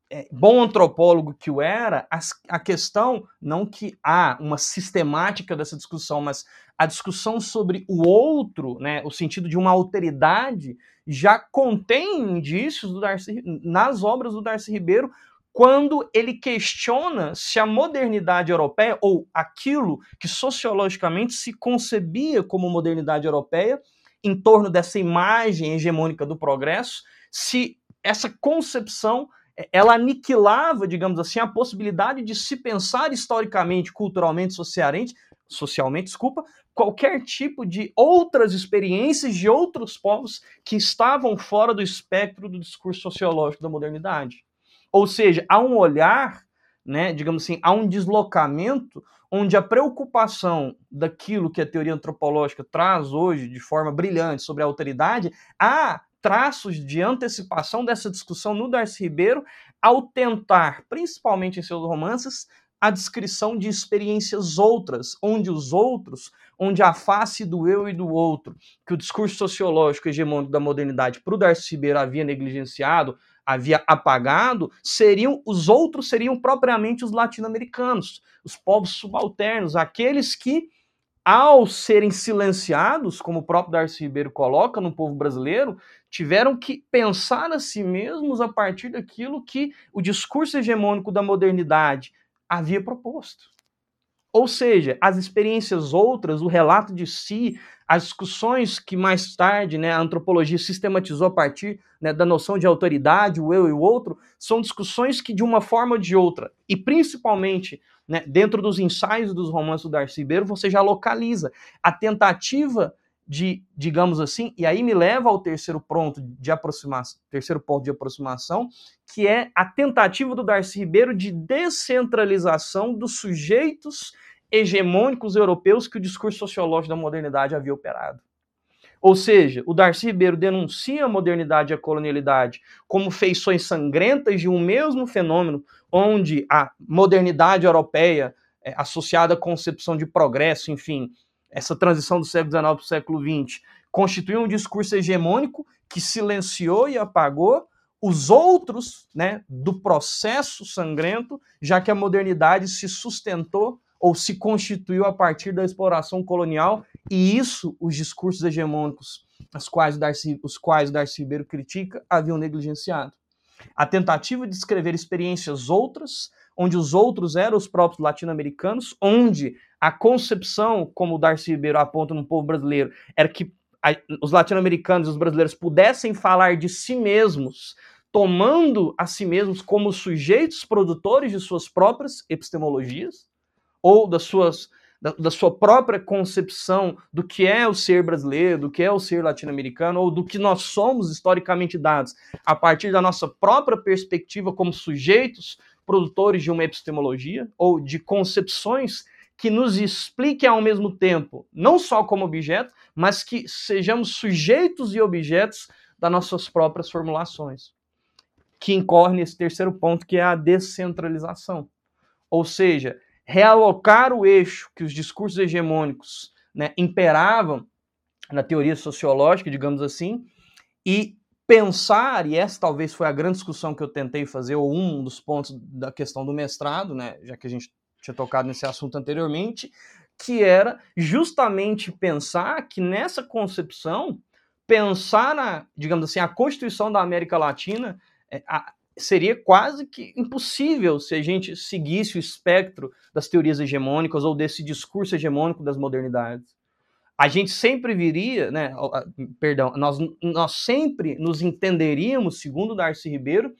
é, bom antropólogo que o era, a, questão, não que há uma sistemática dessa discussão, mas a discussão sobre o outro, né, o sentido de uma alteridade, já contém indícios do Darcy, nas obras do Darcy Ribeiro, quando ele questiona se a modernidade europeia, ou aquilo que sociologicamente se concebia como modernidade europeia, em torno dessa imagem hegemônica do progresso, se essa concepção ela aniquilava, digamos assim, a possibilidade de se pensar historicamente, culturalmente, socialmente, socialmente, desculpa, qualquer tipo de outras experiências de outros povos que estavam fora do espectro do discurso sociológico da modernidade. Ou seja, há um olhar, né, digamos assim, há um deslocamento onde a preocupação daquilo que a teoria antropológica traz hoje de forma brilhante sobre a autoridade, há traços de antecipação dessa discussão no Darcy Ribeiro ao tentar, principalmente em seus romances, a descrição de experiências outras, onde os outros, onde a face do eu e do outro, que o discurso sociológico hegemônico da modernidade para o Darcy Ribeiro havia negligenciado, havia apagado, seriam os outros seriam propriamente os latino-americanos, os povos subalternos, aqueles que ao serem silenciados, como o próprio Darcy Ribeiro coloca no povo brasileiro, tiveram que pensar a si mesmos a partir daquilo que o discurso hegemônico da modernidade havia proposto. Ou seja, as experiências outras, o relato de si, as discussões que mais tarde né, a antropologia sistematizou a partir né, da noção de autoridade, o eu e o outro, são discussões que, de uma forma ou de outra, e principalmente né, dentro dos ensaios dos romances do Darcy Ribeiro, você já localiza a tentativa de, digamos assim, e aí me leva ao terceiro ponto de aproximação, terceiro ponto de aproximação, que é a tentativa do Darcy Ribeiro de descentralização dos sujeitos hegemônicos europeus que o discurso sociológico da modernidade havia operado. Ou seja, o Darcy Ribeiro denuncia a modernidade e a colonialidade como feições sangrentas de um mesmo fenômeno, onde a modernidade europeia, é, associada à concepção de progresso, enfim, essa transição do século XIX para o século XX, constitui um discurso hegemônico que silenciou e apagou os outros né, do processo sangrento, já que a modernidade se sustentou ou se constituiu a partir da exploração colonial, e isso os discursos hegemônicos, os quais Darcy, os quais Darcy Ribeiro critica, haviam negligenciado. A tentativa de descrever experiências outras, onde os outros eram os próprios latino-americanos, onde a concepção, como o Darcy Ribeiro aponta no povo brasileiro, era que os latino-americanos e os brasileiros pudessem falar de si mesmos, tomando a si mesmos como sujeitos produtores de suas próprias epistemologias, ou das suas da, da, sua própria concepção do que é o ser brasileiro, do que é o ser latino-americano, ou do que nós somos historicamente dados, a partir da nossa própria perspectiva como sujeitos produtores de uma epistemologia, ou de concepções que nos expliquem ao mesmo tempo, não só como objeto, mas que sejamos sujeitos e objetos das nossas próprias formulações. Que incorre nesse terceiro ponto, que é a descentralização. Ou seja, realocar o eixo que os discursos hegemônicos né, imperavam na teoria sociológica, digamos assim, e pensar, e essa talvez foi a grande discussão que eu tentei fazer, ou um dos pontos da questão do mestrado, né, já que a gente tinha tocado nesse assunto anteriormente, que era justamente pensar que nessa concepção, pensar na, digamos assim, a constituição da América Latina é, a, seria quase que impossível se a gente seguisse o espectro das teorias hegemônicas ou desse discurso hegemônico das modernidades. A gente sempre viria, né, perdão, nós, nós sempre nos entenderíamos, segundo Darcy Ribeiro,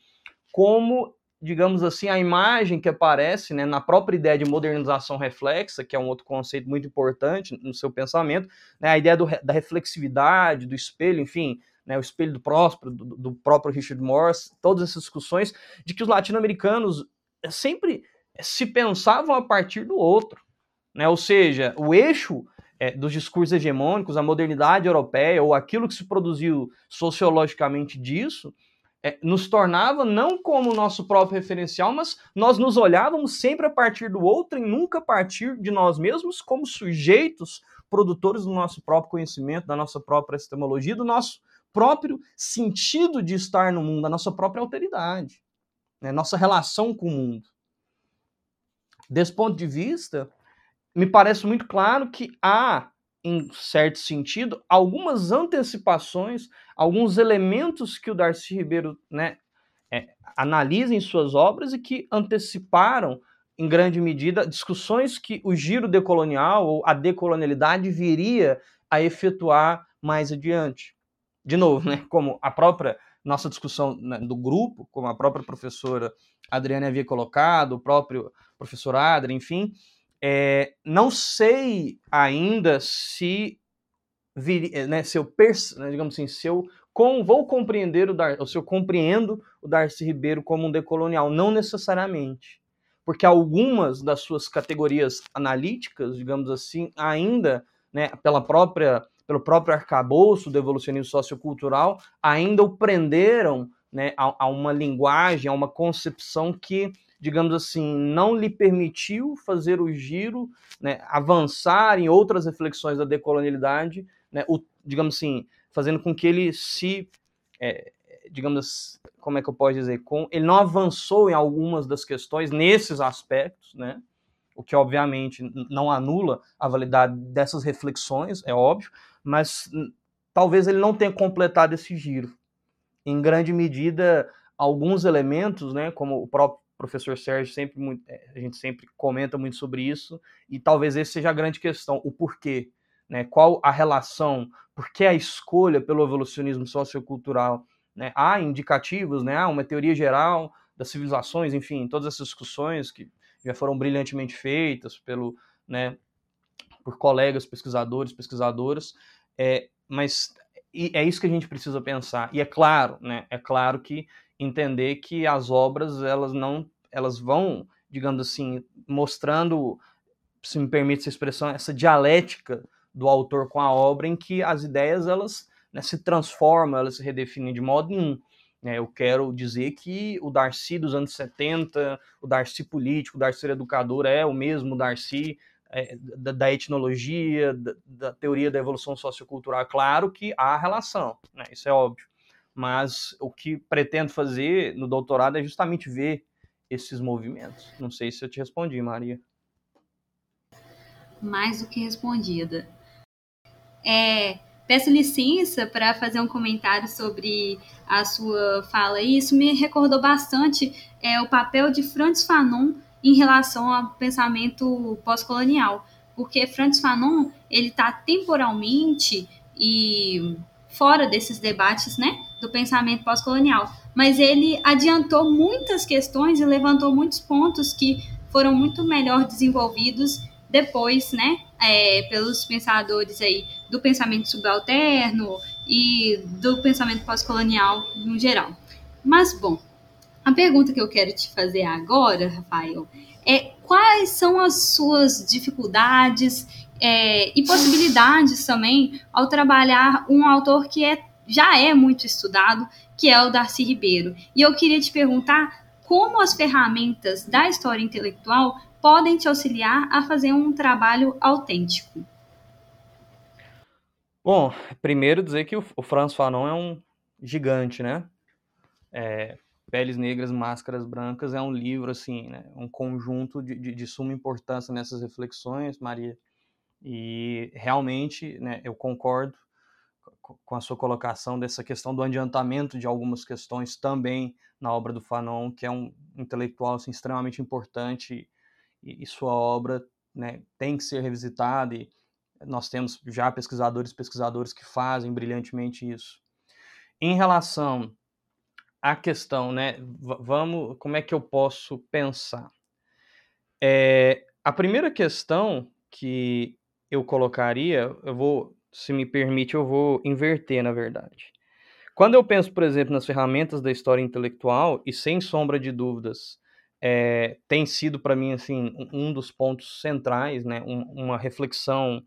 como digamos assim, a imagem que aparece né, na própria ideia de modernização reflexa, que é um outro conceito muito importante no seu pensamento, né, a ideia do, da reflexividade, do espelho, enfim, né, o espelho do próspero, do, do, próprio Richard Morse, todas essas discussões de que os latino-americanos sempre se pensavam a partir do outro, né, ou seja, o eixo é, dos discursos hegemônicos, a modernidade europeia, ou aquilo que se produziu sociologicamente disso, é, nos tornava não como nosso próprio referencial, mas nós nos olhávamos sempre a partir do outro e nunca a partir de nós mesmos como sujeitos produtores do nosso próprio conhecimento, da nossa própria epistemologia, do nosso próprio sentido de estar no mundo, da nossa própria alteridade, né? nossa relação com o mundo. Desse ponto de vista, me parece muito claro que há em certo sentido, algumas antecipações, alguns elementos que o Darcy Ribeiro né, é, analisa em suas obras e que anteciparam, em grande medida, discussões que o giro decolonial ou a decolonialidade viria a efetuar mais adiante. De novo, né, como a própria nossa discussão né, do grupo, como a própria professora Adriana havia colocado, o próprio professor Adri, enfim, é, não sei ainda se, vir, eh, né, se eu, né, digamos assim, se eu com, vou compreender o Dar, ou se eu compreendo o Darcy Ribeiro como um decolonial, não necessariamente, porque algumas das suas categorias analíticas, digamos assim, ainda, né, pela própria pelo próprio arcabouço do evolucionismo sociocultural, ainda o prenderam né, a, a uma linguagem, a uma concepção que digamos assim, não lhe permitiu fazer o giro, né, avançar em outras reflexões da decolonialidade, né, o, digamos assim, fazendo com que ele se, é, digamos, como é que eu posso dizer, com, ele não avançou em algumas das questões nesses aspectos, né, o que obviamente não anula a validade dessas reflexões, é óbvio, mas talvez ele não tenha completado esse giro. Em grande medida, alguns elementos, né, como o próprio professor Sérgio sempre muito, é, a gente sempre comenta muito sobre isso e talvez esse seja a grande questão, o porquê, né? Qual a relação, por que a escolha pelo evolucionismo sociocultural, né? Há indicativos, né? Há uma teoria geral das civilizações, enfim, todas essas discussões que já foram brilhantemente feitas pelo, né, por colegas pesquisadores, pesquisadoras, é, mas é isso que a gente precisa pensar. E é claro, né, é claro que entender que as obras elas não elas vão, digamos assim, mostrando, se me permite essa expressão, essa dialética do autor com a obra em que as ideias elas né, se transformam, elas se redefinem de modo nenhum. Né? Eu quero dizer que o Darcy dos anos 70, o Darcy político, o Darcy educador é o mesmo Darcy é, da, da, etnologia, da, da, teoria da evolução sociocultural. Claro que há relação, né? isso é óbvio mas o que pretendo fazer no doutorado é justamente ver esses movimentos. Não sei se eu te respondi, Maria. Mais do que respondida. É, peço licença para fazer um comentário sobre a sua fala. Isso me recordou bastante é, o papel de Francis Fanon em relação ao pensamento pós-colonial, porque Francis Fanon ele está temporalmente e fora desses debates, né, do pensamento pós-colonial. Mas ele adiantou muitas questões e levantou muitos pontos que foram muito melhor desenvolvidos depois, né, é, pelos pensadores aí do pensamento subalterno e do pensamento pós-colonial no geral. Mas, bom, a pergunta que eu quero te fazer agora, Rafael, é quais são as suas dificuldades é, e possibilidades também ao trabalhar um autor que é, já é muito estudado, que é o Darcy Ribeiro. E eu queria te perguntar como as ferramentas da história intelectual podem te auxiliar a fazer um trabalho autêntico. Bom, primeiro dizer que o, o Franz Fanon é um gigante, né? É, Peles Negras, Máscaras Brancas é um livro, assim, né? um conjunto de, de, de suma importância nessas reflexões, Maria. E realmente, né, eu concordo com a sua colocação dessa questão do adiantamento de algumas questões também na obra do Fanon, que é um intelectual assim, extremamente importante e, e sua obra né, tem que ser revisitada e nós temos já pesquisadores e pesquisadores que fazem brilhantemente isso. Em relação à questão, né, vamos, como é que eu posso pensar? É, a primeira questão que eu colocaria, eu vou, se me permite, eu vou inverter, na verdade. Quando eu penso, por exemplo, nas ferramentas da história intelectual, e sem sombra de dúvidas, é, tem sido para mim assim um dos pontos centrais, né, um, uma reflexão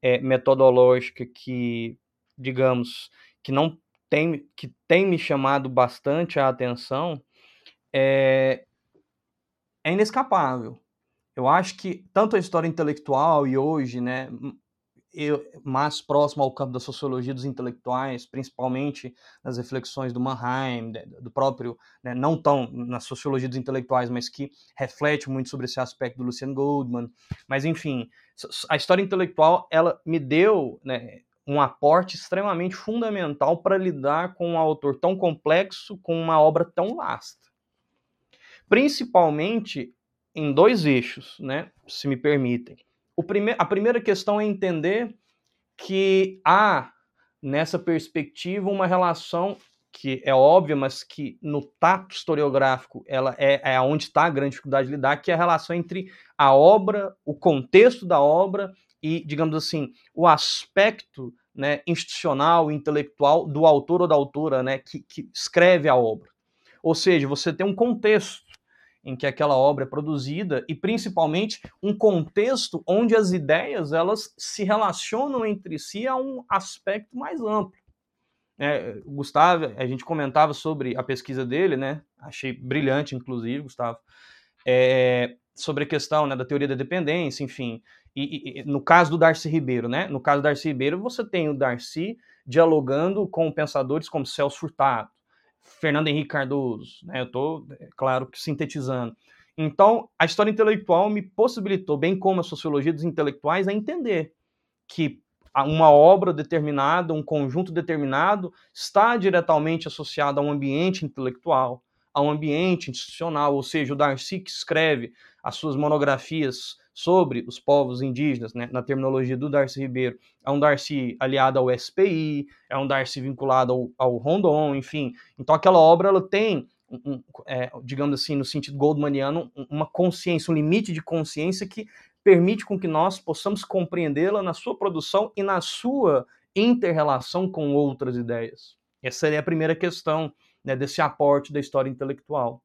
é, metodológica que, digamos, que não tem, que tem me chamado bastante a atenção é, é inescapável. Eu acho que tanto a história intelectual e hoje, né, eu, mais próximo ao campo da sociologia dos intelectuais, principalmente nas reflexões do Mannheim, do próprio, né, não tão na sociologia dos intelectuais, mas que reflete muito sobre esse aspecto do Lucian Goldman. Mas, enfim, a história intelectual, ela me deu né, um aporte extremamente fundamental para lidar com um autor tão complexo, com uma obra tão vasta. Principalmente em dois eixos, né, se me permitem o prime a primeira questão é entender que há nessa perspectiva uma relação que é óbvia, mas que no tato historiográfico ela é, é onde está a grande dificuldade de lidar, que é a relação entre a obra, o contexto da obra e, digamos assim, o aspecto né, institucional, intelectual do autor ou da autora né, que, que escreve a obra. Ou seja, você tem um contexto em que aquela obra é produzida e principalmente um contexto onde as ideias elas se relacionam entre si a um aspecto mais amplo. É, Gustavo, a gente comentava sobre a pesquisa dele, né? Achei brilhante, inclusive, Gustavo, é, sobre a questão né, da teoria da dependência, enfim. E, e, no caso do Darcy Ribeiro, né? No caso do Darcy Ribeiro, você tem o Darcy dialogando com pensadores como Celso Furtado, Fernando Henrique Cardoso, né? Eu estou, é, claro, sintetizando. Então, a história intelectual me possibilitou, bem como a sociologia dos intelectuais, a entender que uma obra determinada, um conjunto determinado, está diretamente associado a um ambiente intelectual, a um ambiente institucional, ou seja, o Darcy que escreve as suas monografias sobre os povos indígenas, né, na terminologia do Darcy Ribeiro, é um Darcy aliado ao SPI, é um Darcy vinculado ao, ao Rondon, enfim. Então aquela obra ela tem, um, é, digamos assim, no sentido goldmaniano, uma consciência, um limite de consciência que permite com que nós possamos compreendê-la na sua produção e na sua interrelação com outras ideias. Essa seria a primeira questão né, desse aporte da história intelectual.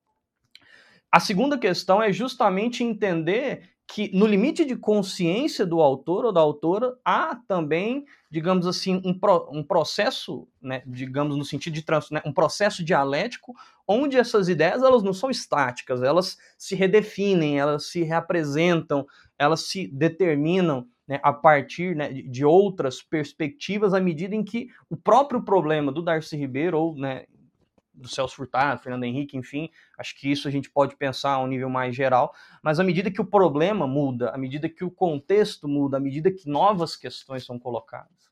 A segunda questão é justamente entender que no limite de consciência do autor ou da autora há também, digamos assim, um, pro, um processo, né, digamos no sentido de trans, né, um processo dialético, onde essas ideias elas não são estáticas, elas se redefinem, elas se reapresentam, elas se determinam né, a partir né, de outras perspectivas à medida em que o próprio problema do Darcy Ribeiro ou né, do Celso Furtado, Fernando Henrique, enfim, acho que isso a gente pode pensar a um nível mais geral, mas à medida que o problema muda, à medida que o contexto muda, à medida que novas questões são colocadas.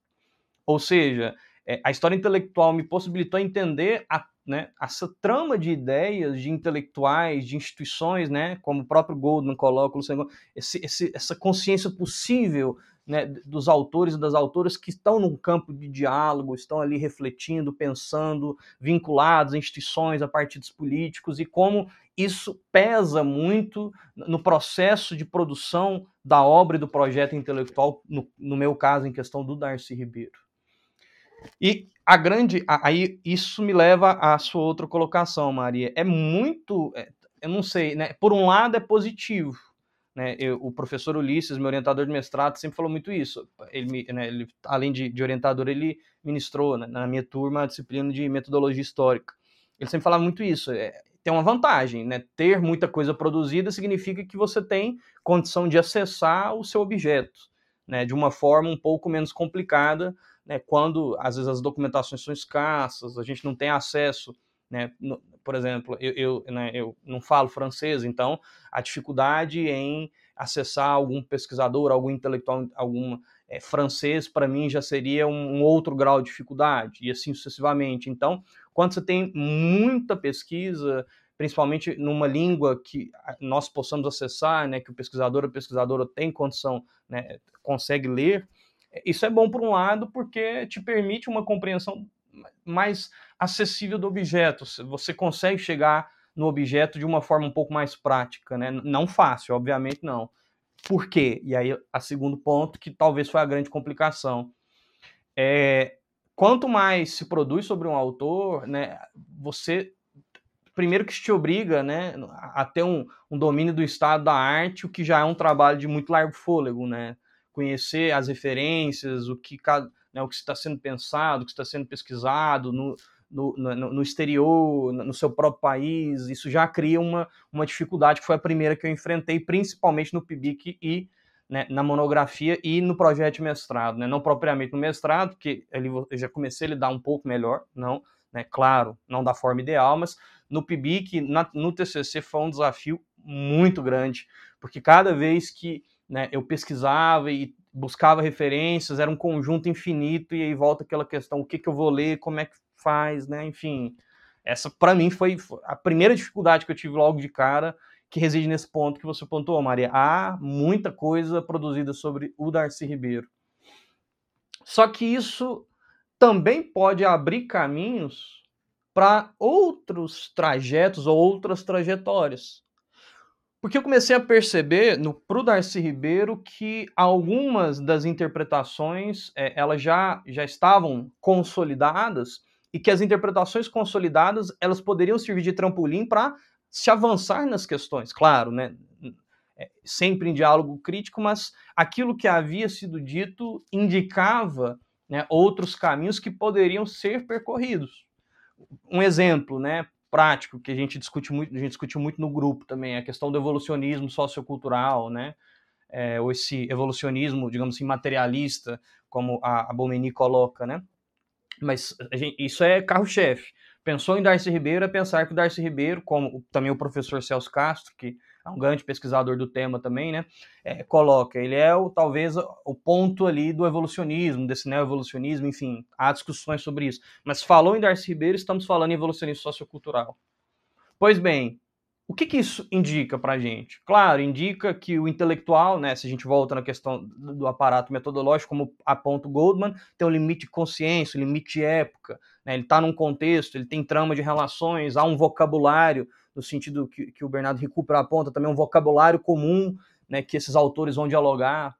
Ou seja, é, a história intelectual me possibilitou entender a, né, essa trama de ideias, de intelectuais, de instituições, né, como o próprio Goldman coloca, esse, esse, essa consciência possível né, dos autores e das autoras que estão num campo de diálogo, estão ali refletindo, pensando, vinculados a instituições, a partidos políticos, e como isso pesa muito no processo de produção da obra e do projeto intelectual, no, no meu caso, em questão do Darcy Ribeiro. E a grande. Aí isso me leva à sua outra colocação, Maria. É muito. É, eu não sei, né? Por um lado é positivo, né, eu, o professor Ulisses, meu orientador de mestrado, sempre falou muito isso. Ele, né, ele além de, de, orientador, ele ministrou né, na minha turma a disciplina de metodologia histórica. Ele sempre falava muito isso. É, tem uma vantagem, né? Ter muita coisa produzida significa que você tem condição de acessar o seu objeto, né? De uma forma um pouco menos complicada, né? Quando às vezes as documentações são escassas, a gente não tem acesso né? Por exemplo, eu, eu, né, eu não falo francês, então a dificuldade em acessar algum pesquisador, algum intelectual, algum é, francês, para mim já seria um, um, outro grau de dificuldade, e assim sucessivamente. Então, quando você tem muita pesquisa, principalmente numa língua que nós possamos acessar, né, que o pesquisador ou pesquisadora tem condição, né, consegue ler, isso é bom por um lado, porque te permite uma compreensão mais acessível do objeto. Você consegue chegar no objeto de uma forma um pouco mais prática, né? Não fácil, obviamente não. Por quê? E aí, a segundo ponto, que talvez foi a grande complicação. É, quanto mais se produz sobre um autor, né, você primeiro que te obriga né, a ter um, um, domínio do estado da arte, o que já é um trabalho de muito largo fôlego, né? Conhecer as referências, o que né, o que está sendo pensado, o que está sendo pesquisado no, no, no, no, exterior, no seu próprio país, isso já cria uma, uma dificuldade que foi a primeira que eu enfrentei, principalmente no PIBIC e né, na monografia e no projeto de mestrado, né, não propriamente no mestrado, porque ali eu já comecei a lidar um pouco melhor, não, né, claro, não da forma ideal, mas no PIBIC, na, no TCC foi um desafio muito grande, porque cada vez que né, eu pesquisava e buscava referências, era um conjunto infinito, e aí volta aquela questão, o que, que eu vou ler, como é que faz, né, enfim, essa para mim foi a primeira dificuldade que eu tive logo de cara, que reside nesse ponto que você pontuou, Maria. Há muita coisa produzida sobre o Darcy Ribeiro. Só que isso também pode abrir caminhos para outros trajetos ou outras trajetórias. Porque eu comecei a perceber no pro Darcy Ribeiro que algumas das interpretações é, elas já, já estavam consolidadas e que as interpretações consolidadas elas poderiam servir de trampolim para se avançar nas questões, claro, né? É, sempre em diálogo crítico, mas aquilo que havia sido dito indicava né, outros caminhos que poderiam ser percorridos. Um exemplo, né, prático que a gente discute muito, a gente discutiu muito no grupo também, a questão do evolucionismo sociocultural, né? É, ou esse evolucionismo, digamos assim, materialista, como a, a Bomeni coloca, né? Mas gente, isso é carro-chefe. Pensou em Darcy Ribeiro é pensar que o Darcy Ribeiro, como também o professor Celso Castro, que é um grande pesquisador do tema também, né, é, coloca, ele é o, talvez o ponto ali do evolucionismo, desse neo-evolucionismo, enfim, há discussões sobre isso. Mas falou em Darcy Ribeiro, estamos falando em evolucionismo sociocultural. Pois bem, o que, que isso indica para a gente? Claro, indica que o intelectual, né, se a gente volta na questão do aparato metodológico, como aponta o Goldman, tem um limite de consciência, um limite de época, né, ele está num contexto, ele tem trama de relações, há um vocabulário, no sentido que, que o Bernardo Recupera aponta, também um vocabulário comum né, que esses autores vão dialogar,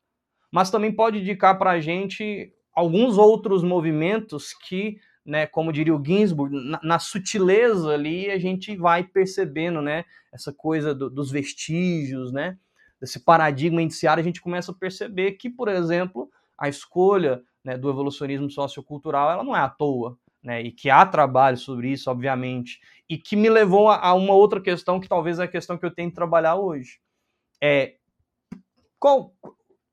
mas também pode indicar para a gente alguns outros movimentos que né, como diria o Ginsburg, na, na, sutileza ali a gente vai percebendo, né, essa coisa do, dos vestígios, né, desse paradigma indiciário, a gente começa a perceber que, por exemplo, a escolha né, do evolucionismo sociocultural, ela não é à toa, né, e que há trabalho sobre isso, obviamente, e que me levou a, a uma outra questão que talvez é a questão que eu tenho que trabalhar hoje. É, qual,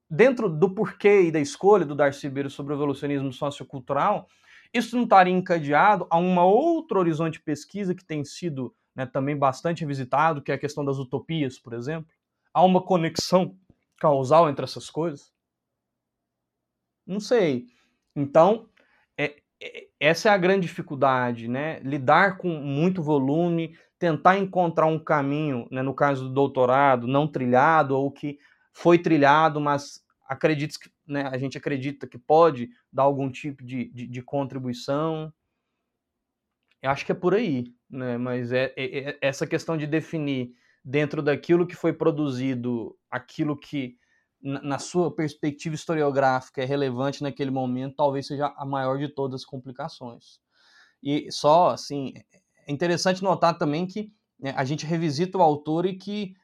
dentro do porquê e da escolha do Darcy Beiro sobre o evolucionismo sociocultural, isso não estaria encadeado a uma outra horizonte de pesquisa que tem sido né, também bastante visitado, que é a questão das utopias, por exemplo? Há uma conexão causal entre essas coisas? Não sei. Então, é, é, essa é a grande dificuldade, né? Lidar com muito volume, tentar encontrar um caminho, né, no caso do doutorado, não trilhado, ou que foi trilhado, mas acredito que né, a gente acredita que pode dar algum tipo de, de, de contribuição. Eu acho que é por aí, né? Mas é, é, é, essa questão de definir dentro daquilo que foi produzido, aquilo que na sua perspectiva historiográfica é relevante naquele momento, talvez seja a maior de todas as complicações. E só assim, é interessante notar também que né, a gente revisita o autor e que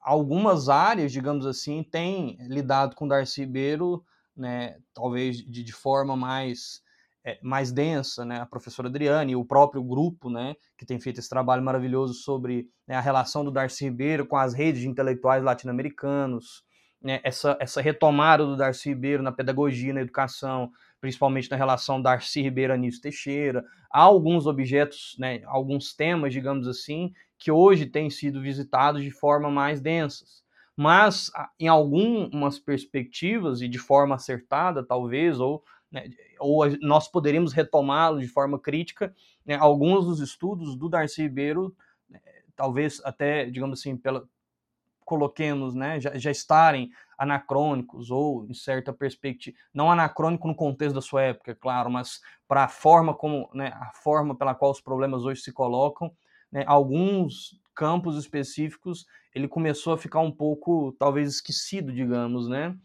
algumas áreas, digamos assim, têm lidado com Darcy Ribeiro, né, talvez de, de forma mais, é, mais densa, né, a professora Adriane e o próprio grupo, né, que tem feito esse trabalho maravilhoso sobre né, a relação do Darcy Ribeiro com as redes de intelectuais latino-americanos, né, essa, essa retomada do Darcy Ribeiro na pedagogia, na educação, principalmente na relação Darcy Ribeiro Anísio Teixeira, há alguns objetos, né, alguns temas, digamos assim, que hoje têm sido visitados de forma mais densas. Mas, em algumas perspectivas, e de forma acertada, talvez, ou, né, ou nós poderíamos retomá-lo de forma crítica, né, alguns dos estudos do Darcy Ribeiro, né, talvez até, digamos assim, pela, coloquemos, né, já, já estarem anacrônicos ou em certa perspectiva, não anacrônico no contexto da sua época, é claro, mas para a forma como, né, a forma pela qual os problemas hoje se colocam, né, alguns campos específicos ele começou a ficar um pouco, talvez, esquecido, digamos, né?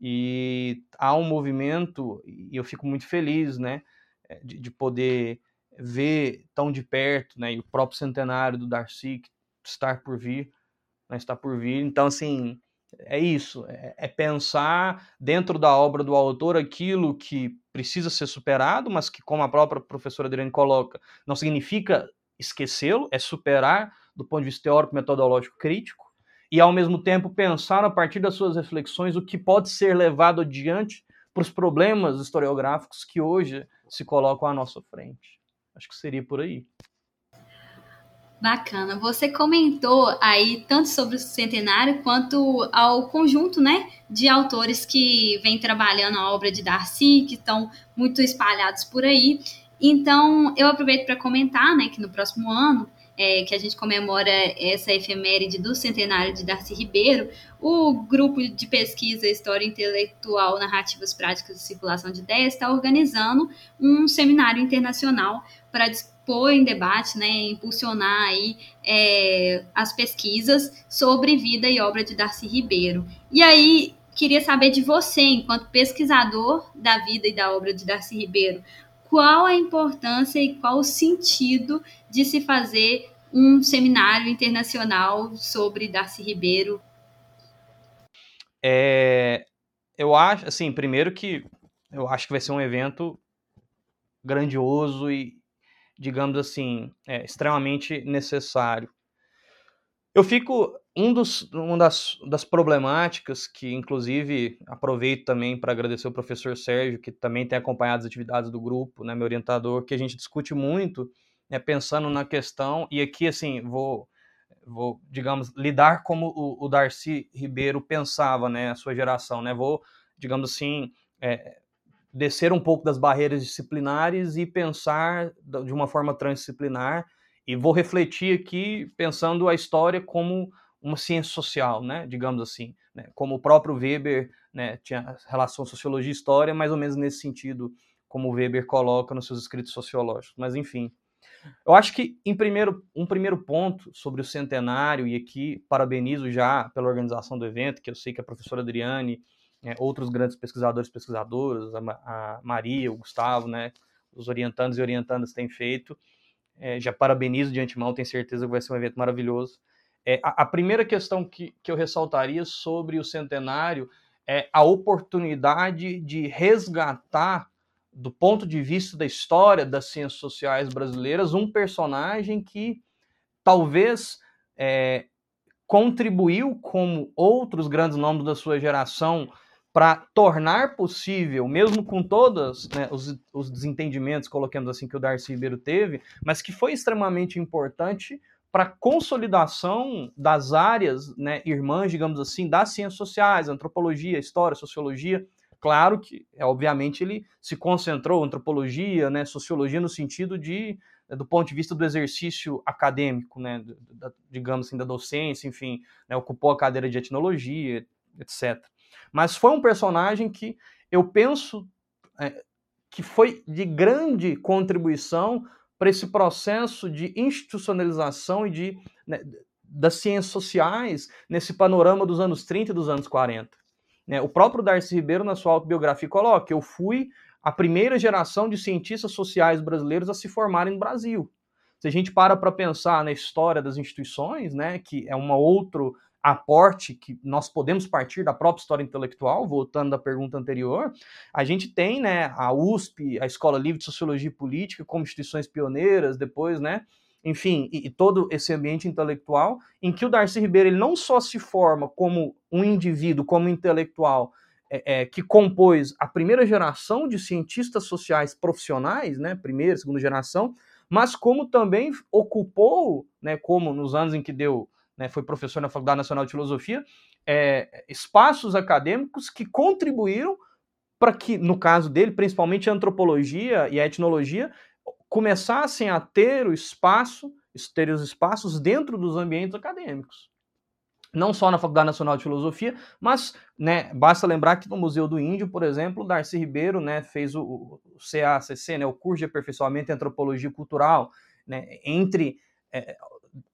E há um movimento, e eu fico muito feliz, né, eh, de, de poder ver tão de perto, né, e o próprio centenário do Darcy estar por vir, né, está por vir. Então, assim, é isso, é, é pensar dentro da obra do autor aquilo que precisa ser superado, mas que, como a própria professora Adriane coloca, não significa esquecê-lo, é superar do ponto de vista teórico, metodológico, crítico, e ao mesmo tempo pensar a partir das suas reflexões o que pode ser levado adiante para os problemas historiográficos que hoje se colocam à nossa frente. Acho que seria por aí. Bacana. Você comentou aí tanto sobre o centenário quanto ao conjunto, né, de autores que vêm trabalhando a obra de Darcy, que estão muito espalhados por aí. Então, eu aproveito para comentar, né, que no próximo ano é, que a gente comemora essa efeméride do centenário de Darcy Ribeiro, o grupo de pesquisa História Intelectual, Narrativas Práticas e Circulação de Ideias está organizando um seminário internacional para pôr em debate, né, impulsionar aí é, as pesquisas sobre vida e obra de Darcy Ribeiro. E aí queria saber de você, enquanto pesquisador da vida e da obra de Darcy Ribeiro, qual a importância e qual o sentido de se fazer um seminário internacional sobre Darcy Ribeiro? É, eu acho, assim, primeiro que eu acho que vai ser um evento grandioso e, digamos assim, é, extremamente necessário. Eu fico. Um dos, uma das, das problemáticas que, inclusive, aproveito também para agradecer o professor Sérgio, que também tem acompanhado as atividades do grupo, né, meu orientador, que a gente discute muito, né, pensando na questão, e aqui, assim, vou, vou digamos, lidar como o, o Darcy Ribeiro pensava, né, a sua geração, né, vou, digamos assim, é, descer um pouco das barreiras disciplinares e pensar de uma forma transdisciplinar e vou refletir aqui pensando a história como uma ciência social, né, digamos assim, né, como o próprio Weber né, tinha relação sociologia e história, mais ou menos nesse sentido, como o Weber coloca nos seus escritos sociológicos. Mas enfim, eu acho que em primeiro, um primeiro ponto sobre o centenário, e aqui parabenizo já pela organização do evento, que eu sei que a professora Adriane né, outros grandes pesquisadores pesquisadoras, a, a, Maria, o Gustavo, né, os orientandos e orientandas têm feito. É, já parabenizo de antemão, tenho certeza que vai ser um evento maravilhoso. É, a, a, primeira questão que, que eu ressaltaria sobre o centenário é a oportunidade de resgatar, do ponto de vista da história das ciências sociais brasileiras, um personagem que talvez é, contribuiu, como outros grandes nomes da sua geração, para tornar possível, mesmo com todos né, os, os, desentendimentos, colocamos assim, que o Darcy Ribeiro teve, mas que foi extremamente importante para consolidação das áreas né, irmãs, digamos assim, das ciências sociais, antropologia, história, sociologia. Claro que, é, obviamente, ele se concentrou antropologia, né, sociologia no sentido de, né, do ponto de vista do exercício acadêmico, né, da, digamos assim, da docência, enfim, né, ocupou a cadeira de etnologia, etc. Mas foi um personagem que eu penso é, que foi de grande contribuição para esse processo de institucionalização e de né, das ciências sociais nesse panorama dos anos 30 e dos anos 40. Né, o próprio Darcy Ribeiro, na sua autobiografia, coloca: eu fui a primeira geração de cientistas sociais brasileiros a se formarem no Brasil. Se a gente para para pensar na história das instituições, né, que é uma outro aporte que nós podemos partir da própria história intelectual, voltando da pergunta anterior, a gente tem, né, a USP, a Escola Livre de Sociologia e Política como instituições pioneiras, depois, né, enfim, e, e, todo esse ambiente intelectual em que o Darcy Ribeiro ele não só se forma como um indivíduo, como intelectual é, é, que compôs a primeira geração de cientistas sociais profissionais, né, primeira, segunda geração, mas como também ocupou, né, como nos anos em que deu né, foi professor na Faculdade Nacional de Filosofia, é, espaços acadêmicos que contribuíram para que, no caso dele, principalmente a antropologia e a etnologia, começassem a ter o espaço, ter os espaços dentro dos ambientes acadêmicos. Não só na Faculdade Nacional de Filosofia, mas né, basta lembrar que no Museu do Índio, por exemplo, Darcy Ribeiro né, fez o, o CACC, né, o curso de aperfeiçoamento em antropologia cultural, né, entre é,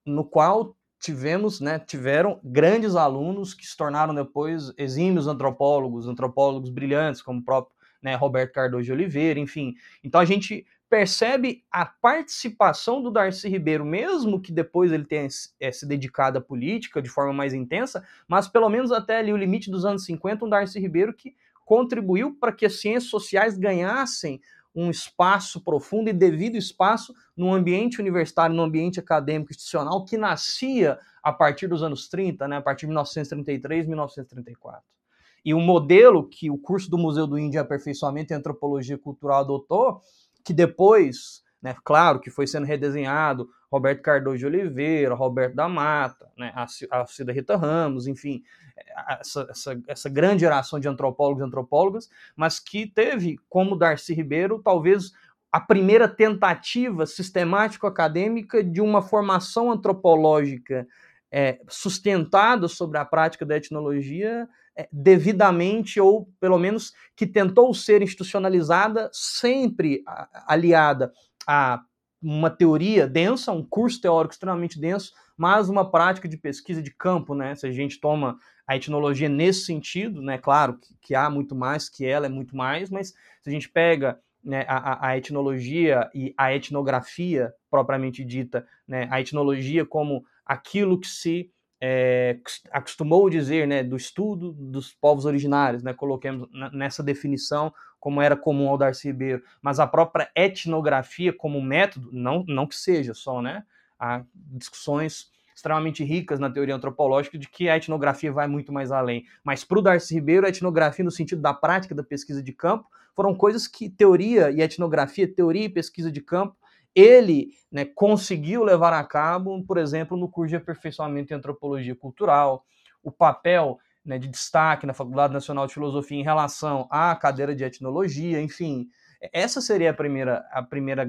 no qual tivemos, né, tiveram grandes alunos que se tornaram depois exímios antropólogos, antropólogos brilhantes, como o próprio né, Roberto Cardoso de Oliveira, enfim. Então a gente percebe a participação do Darcy Ribeiro, mesmo que depois ele tenha é, se dedicado à política de forma mais intensa, mas pelo menos até ali o limite dos anos 50, um Darcy Ribeiro que contribuiu para que as ciências sociais ganhassem um espaço profundo e devido espaço no ambiente universitário, no ambiente acadêmico institucional que nascia a partir dos anos 30, né, a partir de 1933, 1934. E o modelo que o curso do Museu do Índio em Aperfeiçoamento em Antropologia Cultural adotou, que depois, né, claro que foi sendo redesenhado, Roberto Cardoso de Oliveira, Roberto da Mata, né, a Cida Rita Ramos, enfim, essa, essa, essa grande geração de antropólogos e antropólogas, mas que teve, como Darcy Ribeiro, talvez a primeira tentativa sistemático-acadêmica de uma formação antropológica é, sustentada sobre a prática da etnologia é, devidamente, ou pelo menos que tentou ser institucionalizada, sempre aliada a uma teoria densa, um curso teórico extremamente denso, mas uma prática de pesquisa de campo, né? Se a gente toma a etnologia nesse sentido, né? Claro que, que há muito mais, que ela é muito mais, mas se a gente pega né, a, a, etnologia e a etnografia propriamente dita, né, a etnologia como aquilo que se é, acostumou dizer né, do estudo dos povos originários, né, coloquemos nessa definição como era comum ao Darcy Ribeiro, mas a própria etnografia como método, não, não que seja só, né? Há discussões extremamente ricas na teoria antropológica de que a etnografia vai muito mais além. Mas para o Darcy Ribeiro, a etnografia, no sentido da prática da pesquisa de campo, foram coisas que teoria e etnografia, teoria e pesquisa de campo, ele né, conseguiu levar a cabo, por exemplo, no curso de aperfeiçoamento em antropologia cultural, o papel né, de destaque na Faculdade Nacional de Filosofia em relação à cadeira de etnologia, enfim. Essa seria a primeira, a primeira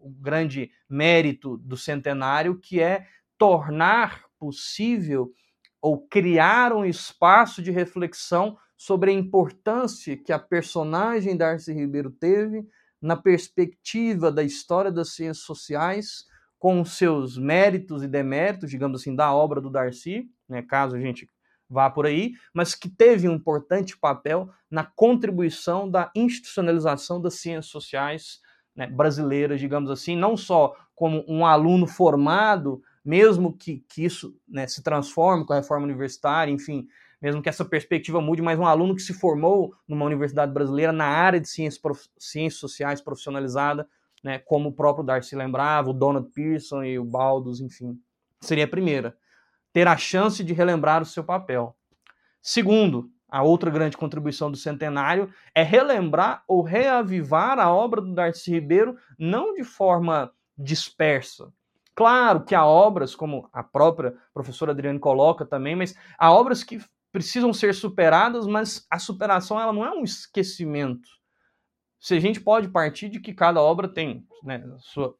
o grande mérito do centenário, que é tornar possível ou criar um espaço de reflexão sobre a importância que a personagem Darcy Ribeiro teve na perspectiva da história das ciências sociais, com seus méritos e deméritos, digamos assim, da obra do Darcy, né, caso a gente vá por aí, mas que teve um importante papel na contribuição da institucionalização das ciências sociais né, brasileiras, digamos assim, não só como um aluno formado, mesmo que, que isso né, se transforme com a reforma universitária, enfim, mesmo que essa perspectiva mude, mas um aluno que se formou numa universidade brasileira na área de ciências, prof... ciências sociais profissionalizada, né, como o próprio Darcy lembrava, o Donald Pearson e o Baldus, enfim. Seria a primeira ter a chance de relembrar o seu papel. Segundo, a outra grande contribuição do centenário é relembrar ou reavivar a obra do Darcy Ribeiro não de forma dispersa. Claro que há obras, como a própria professora Adriane coloca também, mas há obras que precisam ser superadas, mas a superação ela não é um esquecimento. Se a gente pode partir de que cada obra tem né, sua,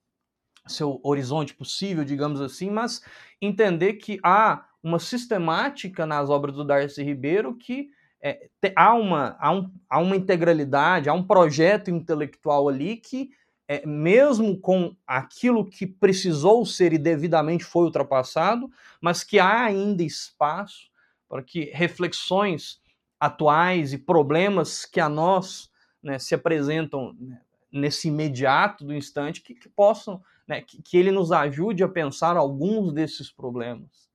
seu horizonte possível, digamos assim, mas entender que há uma sistemática nas obras do Darcy Ribeiro que é, te, há, uma, há, um, há uma integralidade, há um projeto intelectual ali que, é, mesmo com aquilo que precisou ser e devidamente foi ultrapassado, mas que há ainda espaço para que reflexões atuais e problemas que a nós né, se apresentam né, nesse imediato do instante que, que possam né, que, que ele nos ajude a pensar alguns desses problemas,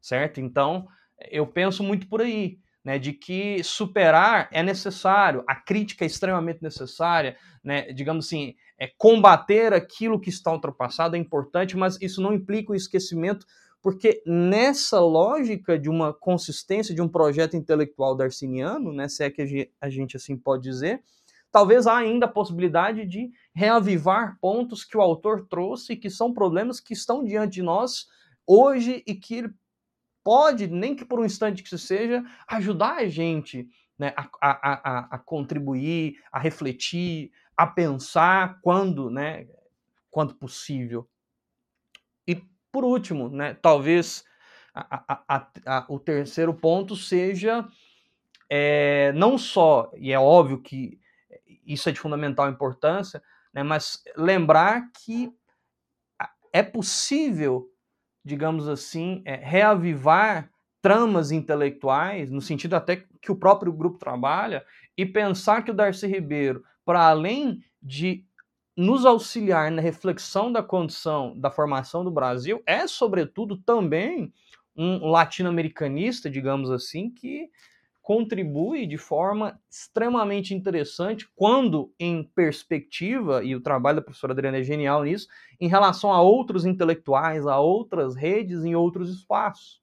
certo? Então, eu penso muito por aí, né, de que superar é necessário, a crítica é extremamente necessária, né, digamos assim, é, combater aquilo que está ultrapassado é importante, mas isso não implica o esquecimento, porque nessa lógica de uma consistência de um projeto intelectual darciniano, né, se é que a gente assim pode dizer, talvez há ainda a possibilidade de reavivar pontos que o autor trouxe, que são problemas que estão diante de nós hoje e que ele pode, nem que por um instante que seja, ajudar a gente né, a, a, a, a contribuir, a refletir, a pensar quando, né, quando possível. Por último, né, talvez o terceiro ponto seja é, não só, e é óbvio que isso é de fundamental importância, né, mas lembrar que é possível, digamos assim, é, reavivar tramas intelectuais, no sentido até que o próprio grupo trabalha, e pensar que o Darcy Ribeiro, para além de nos auxiliar na reflexão da condição da formação do Brasil, é, sobretudo, também um latino-americanista, digamos assim, que contribui de forma extremamente interessante quando em perspectiva, e o trabalho da professora Adriana é genial nisso, em relação a outros intelectuais, a outras redes em outros espaços.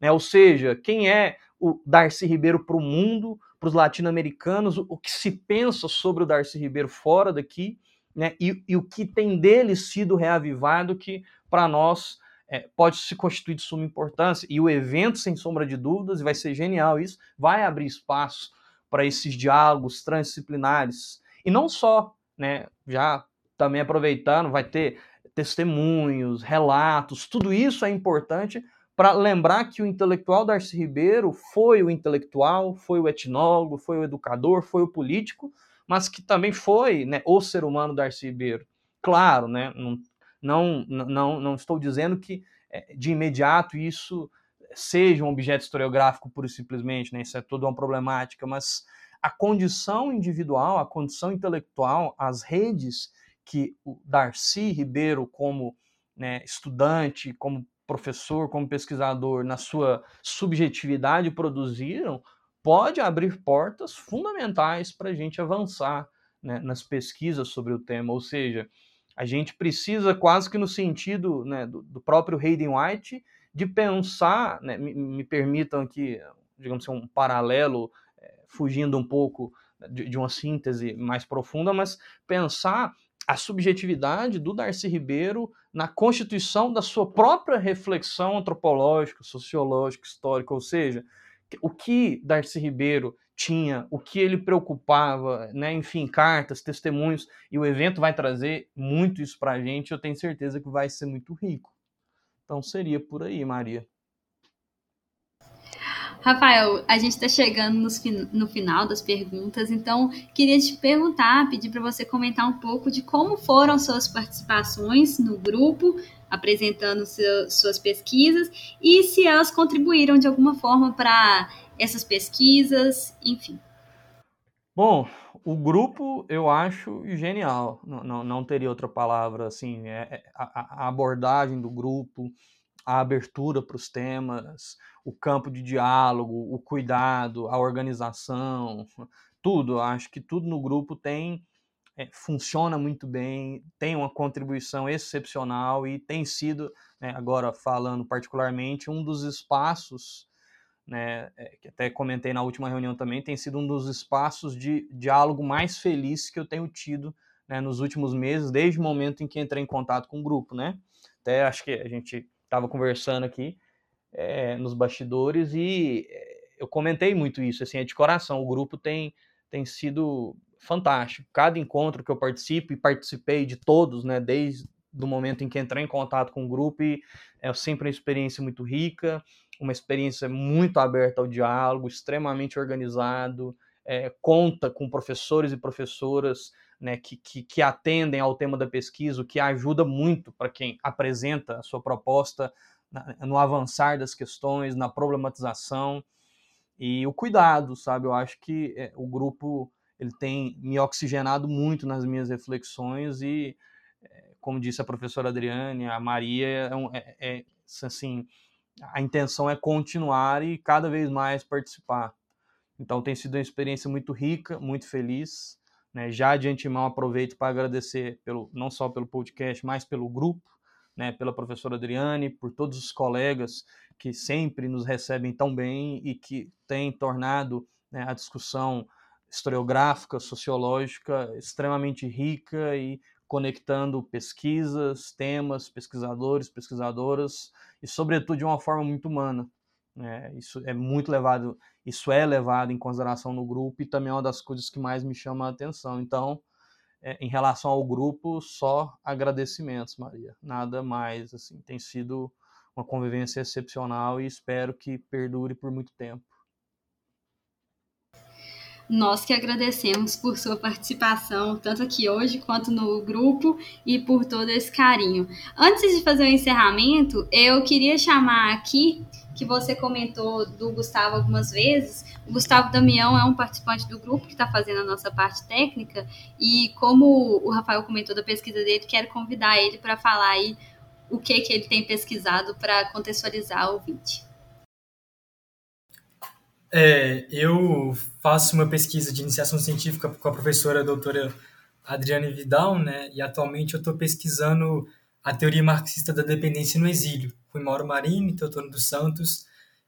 Né? Ou seja, quem é o Darcy Ribeiro para o mundo, para os latino-americanos, o que se pensa sobre o Darcy Ribeiro fora daqui, né? e, e o que tem dele sido reavivado que para nós é, pode se constituir de suma importância. E o evento, sem sombra de dúvidas, vai ser genial isso, vai abrir espaço para esses diálogos transdisciplinares. E não só, né, já também aproveitando, vai ter testemunhos, relatos, tudo isso é importante para lembrar que o intelectual Darcy Ribeiro foi o intelectual, foi o etnólogo, foi o educador, foi o político, mas que também foi né, o ser humano Darcy Ribeiro. Claro, né, não, não, não, não estou dizendo que é, de imediato isso seja um objeto historiográfico pura e simplesmente, né? isso é toda uma problemática, mas a condição individual, a condição intelectual, as redes que o Darcy Ribeiro, como né, estudante, como professor, como pesquisador, na sua subjetividade produziram, pode abrir portas fundamentais para a gente avançar né, nas pesquisas sobre o tema. Ou seja, a gente precisa, quase que no sentido né, do, do, próprio Hayden White, de pensar, né, me, me, permitam aqui, digamos assim, um paralelo, é, fugindo um pouco de, de, uma síntese mais profunda, mas pensar a subjetividade do Darcy Ribeiro na constituição da sua própria reflexão antropológica, sociológica, histórica, ou seja, o que Darcy Ribeiro tinha, o que ele preocupava, né? enfim, cartas, testemunhos, e o evento vai trazer muito isso para a gente, eu tenho certeza que vai ser muito rico. Então seria por aí, Maria. Rafael, a gente está chegando no final das perguntas, então queria te perguntar, pedir para você comentar um pouco de como foram suas participações no grupo, apresentando seu, suas pesquisas e se elas contribuíram de alguma forma para essas pesquisas, enfim. Bom, o grupo eu acho genial, não, não, não teria outra palavra assim, é, é a, a abordagem do grupo, a abertura para os temas, o campo de diálogo, o cuidado, a organização, tudo. Acho que tudo no grupo tem é, funciona muito bem, tem uma contribuição excepcional e tem sido, né, agora falando particularmente, um dos espaços né, é, que até comentei na última reunião também, tem sido um dos espaços de diálogo mais feliz que eu tenho tido né, nos últimos meses, desde o momento em que entrei em contato com o grupo, né? Até acho que a gente estava conversando aqui é, nos bastidores e é, eu comentei muito isso, assim, é de coração, o grupo tem, tem sido fantástico. Cada encontro que eu participo e participei de todos, né, desde do momento em que entrei em contato com o grupo, é sempre uma experiência muito rica, uma experiência muito aberta ao diálogo, extremamente organizado, é, conta com professores e professoras né, que, que, que, atendem ao tema da pesquisa, o que ajuda muito para quem apresenta a sua proposta no avançar das questões, na problematização e o cuidado, sabe? Eu acho que é, o grupo ele tem me oxigenado muito nas minhas reflexões e, é, como disse a professora Adriane, a Maria, é, é, é assim, a intenção é continuar e cada vez mais participar. Então tem sido uma experiência muito rica, muito feliz. Né? Já de antemão aproveito para agradecer pelo, não só pelo podcast, mas pelo grupo, né? pela professora Adriane, por todos os colegas que sempre nos recebem tão bem e que têm tornado né, a discussão historiográfica, sociológica extremamente rica e conectando pesquisas, temas, pesquisadores, pesquisadoras e sobretudo de uma forma muito humana. Né? Isso é muito levado, isso é levado em consideração no grupo e também é uma das coisas que mais me chama a atenção. Então, é, em relação ao grupo, só agradecimentos, Maria. Nada mais, assim, tem sido uma convivência excepcional e espero que perdure por muito tempo. Nós que agradecemos por sua participação, tanto aqui hoje quanto no grupo, e por todo esse carinho. Antes de fazer o encerramento, eu queria chamar aqui, que você comentou do Gustavo algumas vezes. O Gustavo Damião é um participante do grupo que está fazendo a nossa parte técnica, e como o Rafael comentou da pesquisa dele, quero convidar ele para falar aí o que, que ele tem pesquisado para contextualizar o ouvinte. É, eu faço uma pesquisa de iniciação científica com a professora doutora Adriane Vidal, né? E atualmente eu estou pesquisando a teoria marxista da dependência no exílio, com Mauro Marini, Teotônio dos Santos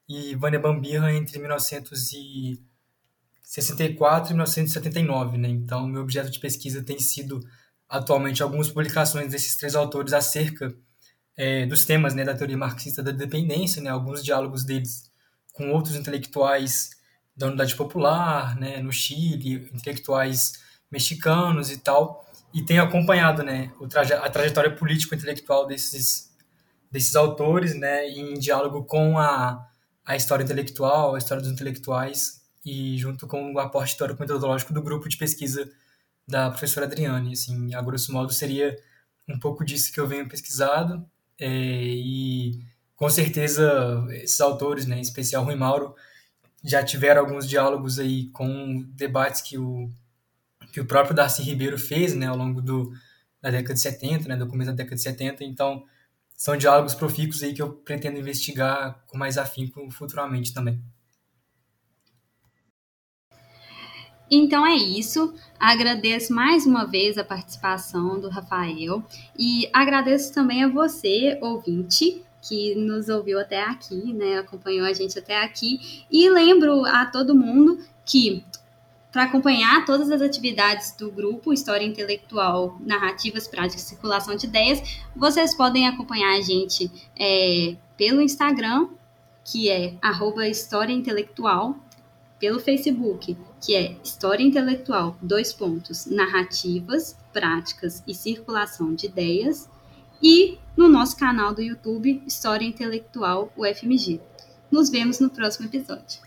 e Vânia Bambirra entre 1964 e 1979, né? Então, meu objeto de pesquisa tem sido atualmente algumas publicações desses três autores acerca é, dos temas né, da teoria marxista da dependência, né, alguns diálogos deles com outros intelectuais da Unidade Popular, né, no Chile, intelectuais mexicanos e tal, e tenho acompanhado né, traje a trajetória político-intelectual desses, desses autores, né, em diálogo com a, a história intelectual, a história dos intelectuais, e junto com o aporte histórico-metodológico do grupo de pesquisa da professora Adriane. Assim, a grosso modo, seria um pouco disso que eu venho pesquisado, é, e com certeza esses autores, né, em especial Rui Mauro, já tiveram alguns diálogos aí com debates que o, que o próprio Darcy Ribeiro fez né, ao longo do, da década de 70, né, do começo da década de 70, então são diálogos profícuos aí que eu pretendo investigar com mais afinco futuramente também. Então é isso. Agradeço mais uma vez a participação do Rafael e agradeço também a você, ouvinte, que nos ouviu até aqui, né? Acompanhou a gente até aqui. E lembro a todo mundo que para acompanhar todas as atividades do grupo História Intelectual, Narrativas, Práticas e Circulação de Ideias, vocês podem acompanhar a gente é, pelo Instagram, que é arroba História Intelectual, pelo Facebook, que é História Intelectual, dois pontos, narrativas, práticas e circulação de ideias, e no nosso canal do YouTube, História Intelectual UFMG. Nos vemos no próximo episódio.